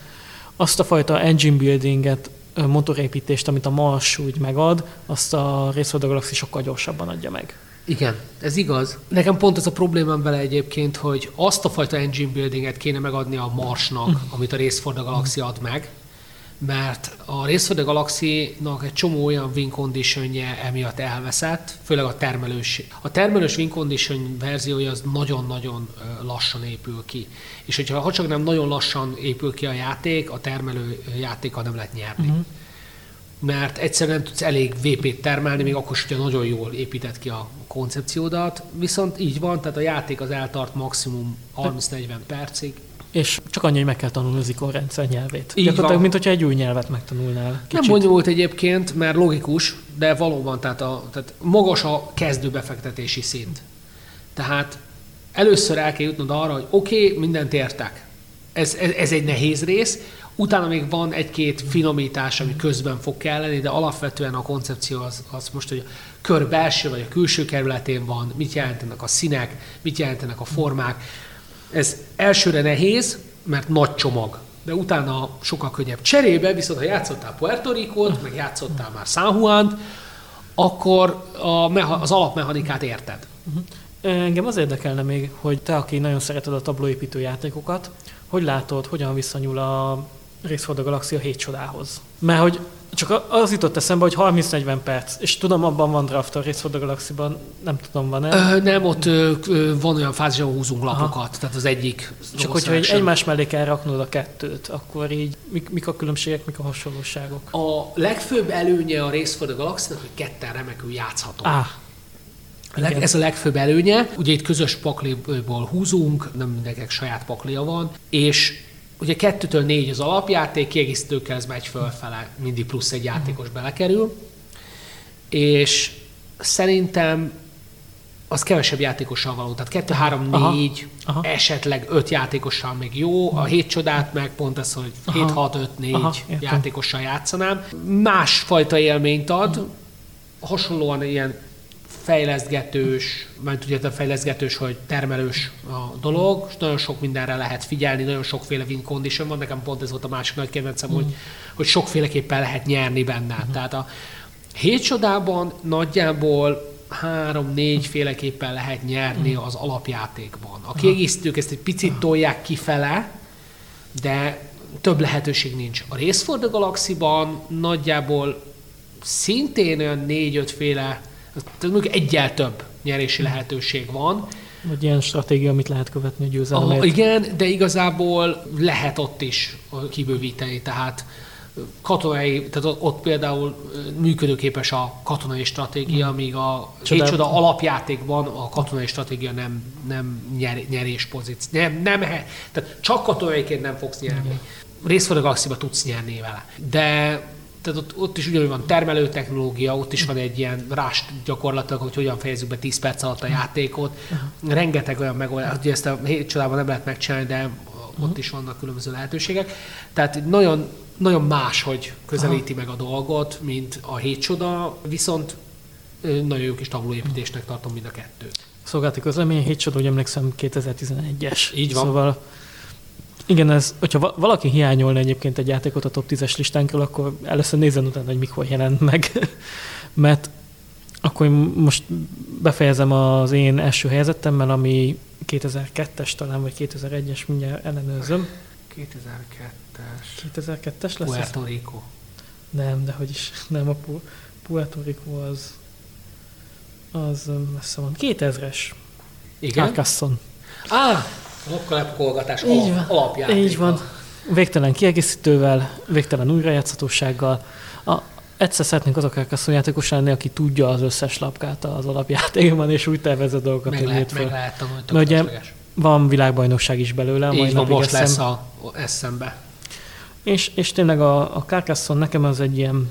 azt a fajta engine buildinget, motorépítést, amit a Mars úgy megad, azt a Race for the Galaxy sokkal gyorsabban adja meg. Igen, ez igaz. Nekem pont ez a problémám vele egyébként, hogy azt a fajta engine buildinget kéne megadni a Marsnak, amit a Race for the Galaxy ad meg, mert a the Galaxy-nak egy csomó olyan win conditionje emiatt elveszett, főleg a termelős. A termelős win condition verziója az nagyon-nagyon lassan épül ki. És hogyha ha csak nem nagyon lassan épül ki a játék, a termelő játéka nem lehet nyerni. Uh-huh. Mert egyszerűen nem tudsz elég VP-t termelni, még akkor is, hogyha nagyon jól épített ki a koncepciódat. Viszont így van, tehát a játék az eltart maximum 30-40 percig, és csak annyi, hogy meg kell tanulni az ikonrendszer nyelvét. Így Gyakorlatilag, mint hogyha egy új nyelvet megtanulnál. Kicsit. Nem bonyolult egyébként, mert logikus, de valóban, tehát, a, tehát magas a kezdő befektetési szint. Tehát először el kell jutnod arra, hogy oké, okay, mindent értek. Ez, ez, ez egy nehéz rész, utána még van egy-két finomítás, ami közben fog kelleni, de alapvetően a koncepció az, az most, hogy a kör belső vagy a külső kerületén van, mit jelentenek a színek, mit jelentenek a formák, ez elsőre nehéz, mert nagy csomag, de utána sokkal könnyebb. Cserébe viszont, ha játszottál Puerto Rico-t, meg játszottál már San Juan-t, akkor a meha- az alapmechanikát érted. Uh-huh. Engem az érdekelne még, hogy te, aki nagyon szereted a tablóépítő játékokat, hogy látod, hogyan viszonyul a Race for the Galaxy a hét csodához? Mert hogy csak az jutott eszembe, hogy 30-40 perc, és tudom, abban van draft a Race for the Galaxy-ban, nem tudom, van-e? Ö, nem, ott ö, van olyan fázis, ahol húzunk lapokat, Aha. tehát az egyik. Csak hogyha egy egymás mellé kell raknod a kettőt, akkor így mik, mik a különbségek, mik a hasonlóságok? A legfőbb előnye a Race for the galaxy hogy ketten remekül játszható. Ah. Igen. Ez a legfőbb előnye. Ugye itt közös pakliból húzunk, nem mindenkinek saját paklia van, és Ugye kettőtől négy az alapjáték, kiegészítőkkel ez megy fölfele, mindig plusz egy játékos belekerül, és szerintem az kevesebb játékossal való. Tehát kettő, három, négy, aha, esetleg öt játékossal még jó. A hét csodát meg pont ez, hogy 7, 6, 5, 4 aha, játékossal játszanám. Másfajta élményt ad, hasonlóan ilyen fejlesztgetős, mert ugye a fejlesztgetős, hogy termelős a dolog, és nagyon sok mindenre lehet figyelni, nagyon sokféle win condition van, nekem pont ez volt a másik nagy kedvencem, mm. hogy, hogy sokféleképpen lehet nyerni benne. Mm. Tehát a hét csodában nagyjából három-négy féleképpen lehet nyerni mm. az alapjátékban. A kiegészítők ezt egy picit tolják kifele, de több lehetőség nincs. A Race for the Galaxy-ban nagyjából szintén olyan négy-öt féle, tehát mondjuk egyel több nyerési lehetőség van. Vagy ilyen stratégia, amit lehet követni a győzelemért. Ah, igen, de igazából lehet ott is kibővíteni, tehát katonai, tehát ott például működőképes a katonai stratégia, mm. míg a Csodál. csoda alapjátékban a katonai stratégia nem, nem nyer, nyerés pozíció. Nem, nem, tehát csak katonaiként nem fogsz nyerni. Részforduló tudsz nyerni vele. De tehát ott, ott is ugyanúgy van termelő technológia, ott is van egy ilyen rást gyakorlatilag, hogy hogyan fejezzük be 10 perc alatt a játékot. Rengeteg olyan megoldás, hogy ezt a hét csodában nem lehet megcsinálni, de ott is vannak különböző lehetőségek. Tehát nagyon, nagyon más, hogy közelíti Aha. meg a dolgot, mint a hét csoda, viszont nagyon jó kis tablóépítésnek tartom mind a kettőt. Szolgálati közlemény, hét csoda, úgy emlékszem, 2011-es. Így van. Szóval igen, ez, hogyha valaki hiányolna egyébként egy játékot a top 10-es listánkról, akkor először nézzen utána, hogy mikor jelent meg. Mert akkor most befejezem az én első helyzetemmel, ami 2002-es talán, vagy 2001-es, mindjárt ellenőrzöm. 2002-es. 2002-es lesz Puerto Rico. Nem, de hogy is, nem a Pu- Puerto Rico az az messze van. 2000-es. Igen? Carcassonne. Ah, Van, alapjáték. Így van. Végtelen kiegészítővel, végtelen újrajátszhatósággal. A, egyszer szeretnénk azok a játékos lenni, aki tudja az összes lapkát az alapjátékban, és úgy tervez a dolgokat, hogy lehet, meg lehet tanulni, Mert ugye van világbajnokság is belőle. Így van, most eszem. lesz a eszembe. És, és tényleg a, a Carcassonne nekem az egy ilyen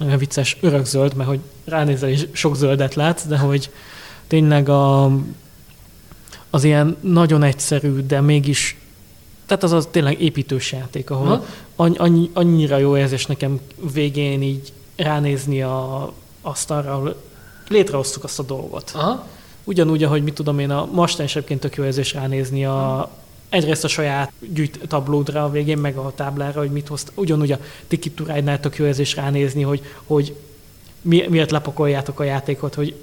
olyan vicces örökzöld, mert hogy ránézel és sok zöldet látsz, de hogy tényleg a, az ilyen nagyon egyszerű, de mégis tehát az az tényleg építős játék, ahol annyi, annyira jó érzés nekem végén így ránézni a asztalra, ahol létrehoztuk azt a dolgot. Aha. Ugyanúgy, ahogy mit tudom én, a mostán is egyébként tök jó érzés ránézni a, egyrészt a saját gyűjt tablódra a végén, meg a táblára, hogy mit hozt. Ugyanúgy a Tiki Turágynál tök jó érzés ránézni, hogy, hogy mi, miért lepakoljátok a játékot, hogy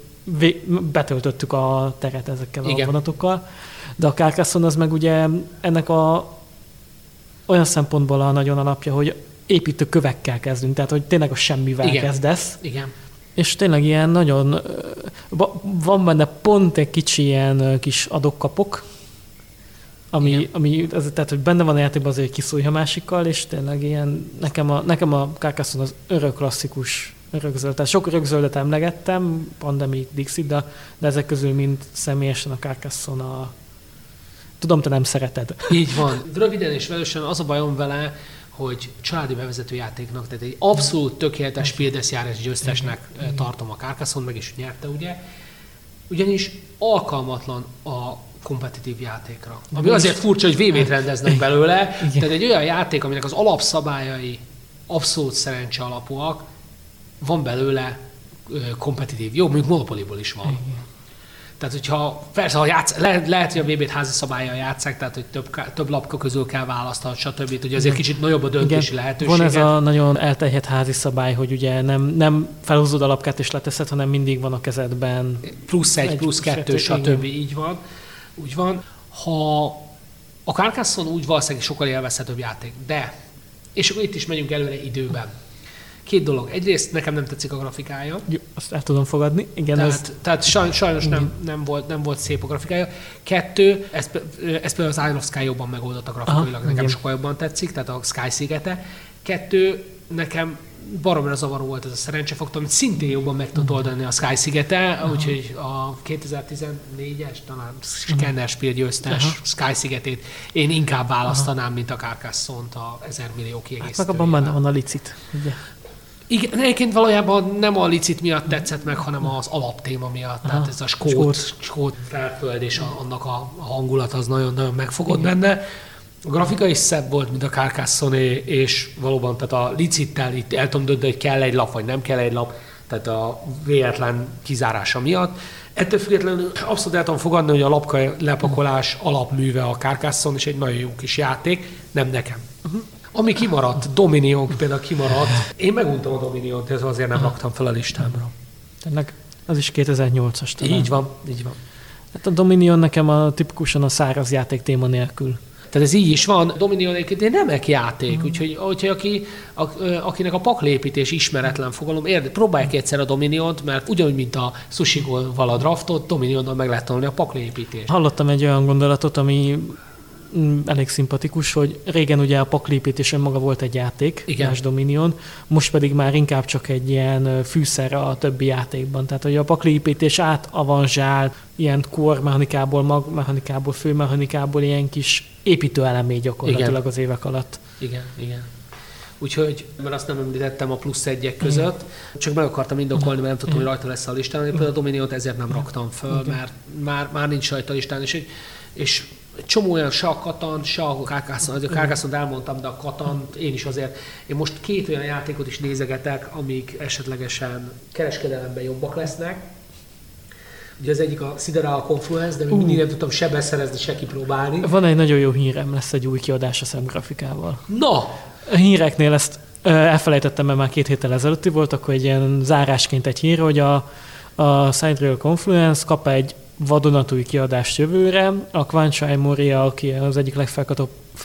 betöltöttük a teret ezekkel Igen. a vonatokkal. De a Carcassonne az meg ugye ennek a olyan szempontból a nagyon alapja, hogy építő kövekkel kezdünk, tehát hogy tényleg a semmivel Igen. kezdesz. Igen. És tényleg ilyen nagyon, van benne pont egy kicsi ilyen kis adokkapok, ami, ami ez, tehát, hogy benne van a játékban azért, hogy kiszúrja másikkal, és tényleg ilyen, nekem a, nekem a Carcassonne az örök klasszikus rögzöld. Tehát sok rögzöldet emlegettem, Pandemic, Dixit, de, de ezek közül mind személyesen a Carcassonne a... Tudom, te nem szereted. Így van. Röviden és velősen az a bajom vele, hogy családi bevezető játéknak, tehát egy abszolút tökéletes Spieldes győztesnek tartom a Carcassonne, meg is nyerte, ugye? Ugyanis alkalmatlan a kompetitív játékra. Ami azért furcsa, hogy VV-t rendeznek belőle. Igen. Tehát egy olyan játék, aminek az alapszabályai abszolút szerencse alapúak, van belőle kompetitív. Jó, mondjuk Monopoly-ból is van. Igen. Tehát, hogyha persze, ha játsz, le, lehet, hogy a VB-t házi szabálya játszák, tehát, hogy több, több lapka közül kell választani, stb. Ugye azért kicsit nagyobb a döntési Igen. lehetőség. Van ez a nagyon elterjedt házi szabály, hogy ugye nem, nem felhúzod a lapkát és leteszed, hanem mindig van a kezedben. Plusz egy, egy plusz kettő, stb. Igen. Így van. Úgy van. Ha a Carcassonne úgy valószínűleg sokkal élvezhetőbb játék, de, és akkor itt is megyünk előre időben Két dolog. Egyrészt nekem nem tetszik a grafikája. Jó, azt el tudom fogadni. Igen, tehát, ez... tehát sajnos, sajnos nem, nem, volt, nem volt szép a grafikája. Kettő, ez, ez például az Iron of Sky jobban megoldotta grafikailag, Aha, nekem igen. sokkal jobban tetszik, tehát a Sky szigete. Kettő, nekem baromra zavaró volt ez a szerencsefaktor, amit szintén jobban meg tud oldani a Sky szigete, úgyhogy a 2014-es talán Scanner Spiel győztes Aha. Sky szigetét én inkább választanám, Aha. mint a Carcassonne-t a 1000 millió kiegészítőjével. Hát meg abban benne van a licit, ugye? Igen, egyébként valójában nem a licit miatt tetszett meg, hanem az alaptéma miatt. Aha, Tehát ez a skót, skót. skót felföld és a, annak a, hangulat az nagyon-nagyon megfogott Igen. benne. A grafika is szebb volt, mint a Carcassonne, és valóban tehát a licittel itt el tudom dönteni, hogy kell egy lap, vagy nem kell egy lap, tehát a véletlen kizárása miatt. Ettől függetlenül abszolút el tudom fogadni, hogy a lapka lepakolás alapműve a Carcassonne, és egy nagyon jó kis játék, nem nekem. Uh-huh. Ami kimaradt, Dominion például kimaradt. Én meguntam a Dominion-t, ez azért nem raktam fel a listámra. Tényleg, az is 2008-as talán. Így van, így van. Hát a Dominion nekem a tipikusan a száraz játék téma nélkül. Tehát ez így is van. Dominion egyébként egy remek játék, mm. úgyhogy, úgyhogy aki, a, akinek a paklépítés ismeretlen fogalom, érde, próbálják egyszer a Dominiont, mert ugyanúgy, mint a sushi a draftot, Dominionnal meg lehet tanulni a paklépítést. Hallottam egy olyan gondolatot, ami elég szimpatikus, hogy régen ugye a paklépítés maga volt egy játék, Igen. más Dominion, most pedig már inkább csak egy ilyen fűszer a többi játékban. Tehát, hogy a paklépítés átavanzsál ilyen core mechanikából, magmechanikából, főmechanikából ilyen kis építőelemé gyakorlatilag Igen. az évek alatt. Igen, igen. Úgyhogy, mert azt nem említettem a plusz egyek között, Igen. csak meg akartam indokolni, mert nem tudtam, hogy rajta lesz a listán. Én például a Dominiót ezért nem raktam föl, Igen. mert már, már nincs rajta a listán, és, és egy csomó olyan, se a Katan, se a azért a carcassonne elmondtam, de a Katan, én is azért, én most két olyan játékot is nézegetek, amik esetlegesen kereskedelemben jobbak lesznek. Ugye az egyik a Sideral Confluence, de még uh. mindig nem tudtam se beszerezni, se kipróbálni. Van egy nagyon jó hírem, lesz egy új kiadás a szemgrafikával. Na! A híreknél ezt elfelejtettem, mert már két héttel ezelőtti volt, akkor egy ilyen zárásként egy hír, hogy a, a Sidereal Confluence kap egy vadonatúj kiadást jövőre. A Quanchai Moria, aki az egyik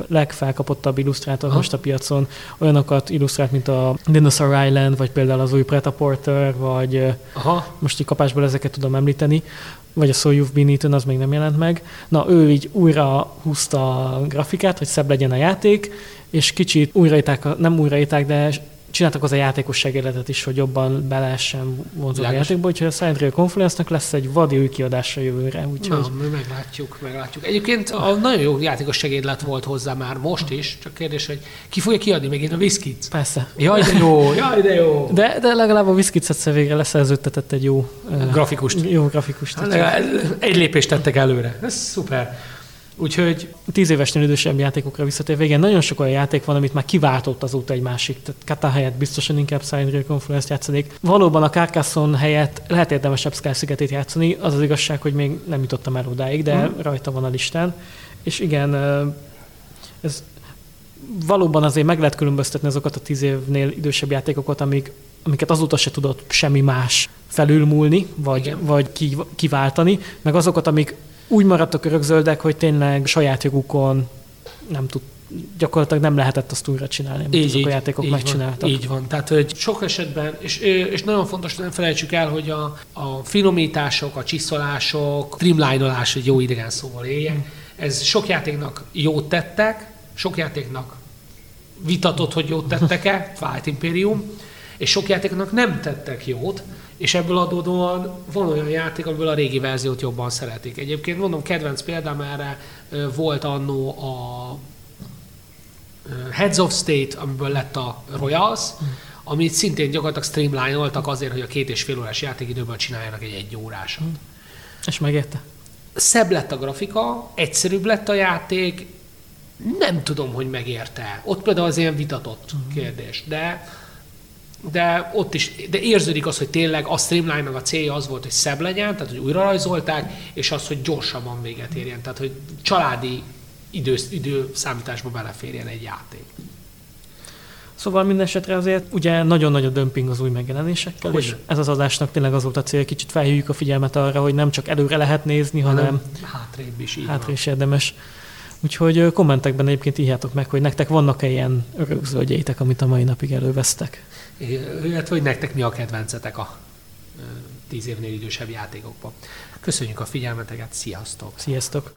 legfelkapottabb illusztrátor most a piacon, olyanokat illusztrált, mint a Dinosaur Island, vagy például az új Preta Porter, vagy Aha. most így kapásból ezeket tudom említeni, vagy a So You've Been Eaten, az még nem jelent meg. Na, ő így újra húzta a grafikát, hogy szebb legyen a játék, és kicsit újraíták, nem újraíták, de csináltak az a játékos segéletet is, hogy jobban be lehessen a játékba, úgyhogy a Silent Real Confluence-nak lesz egy vadi új kiadása jövőre. Úgyhogy... Na, mi meglátjuk, meglátjuk. Egyébként a nagyon jó játékos segédlet volt hozzá már most is, csak kérdés, hogy ki fogja kiadni megint a Viskit? Persze. Jaj, de jó, jaj, de jó. De, de legalább a Viskit végre leszerződtetett egy jó grafikust. Jó grafikust. Hát, egy lépést tettek előre. Ez szuper. Úgyhogy tíz évesnél idősebb játékokra visszatérve, igen, nagyon sok olyan játék van, amit már kiváltott azóta egy másik. Tehát Kata helyett biztosan inkább Silent Confluence játszanék. Valóban a Carcassonne helyett lehet érdemesebb Sky szigetét játszani, az az igazság, hogy még nem jutottam el odáig, de hmm. rajta van a listán. És igen, ez valóban azért meg lehet különböztetni azokat a tíz évnél idősebb játékokat, amik, amiket azóta se tudott semmi más felülmúlni, vagy, vagy kiváltani, meg azokat, amik úgy maradtak örökzöldek, hogy tényleg saját jogukon nem tud, gyakorlatilag nem lehetett azt újra csinálni, amit így, azok a játékok így megcsináltak. Van, így van. Tehát, hogy sok esetben, és, és nagyon fontos, nem felejtsük el, hogy a, a finomítások, a csiszolások, streamline-olás, egy jó idegen szóval éljen, ez sok játéknak jót tettek, sok játéknak vitatott, hogy jót tettek-e, Fight Imperium, és sok játéknak nem tettek jót, és ebből adódóan van olyan játék, amiből a régi verziót jobban szeretik. Egyébként mondom, kedvenc példám erre volt annó a Heads of State, amiből lett a Royals, amit szintén gyakorlatilag streamline-oltak azért, hogy a két és fél órás játékidőben csináljanak egy egy órásat. És megérte? Szebb lett a grafika, egyszerűbb lett a játék, nem tudom, hogy megérte. Ott például az ilyen vitatott kérdés, de de ott is, de érződik az, hogy tényleg a streamline a célja az volt, hogy szebb legyen, tehát hogy újra rajzolták, és az, hogy gyorsabban véget érjen, tehát hogy családi idő, időszámításba beleférjen egy játék. Szóval minden esetre azért ugye nagyon nagy a dömping az új megjelenésekkel, hogy és ez az adásnak tényleg az volt a cél, kicsit felhívjuk a figyelmet arra, hogy nem csak előre lehet nézni, hanem, hanem hátrébb is, így hátrébb is érdemes. Úgyhogy kommentekben egyébként írjátok meg, hogy nektek vannak-e ilyen örökzöldjeitek, amit a mai napig elővesztek illetve hogy nektek mi a kedvencetek a tíz évnél idősebb játékokban. Köszönjük a figyelmeteket, sziasztok! Sziasztok!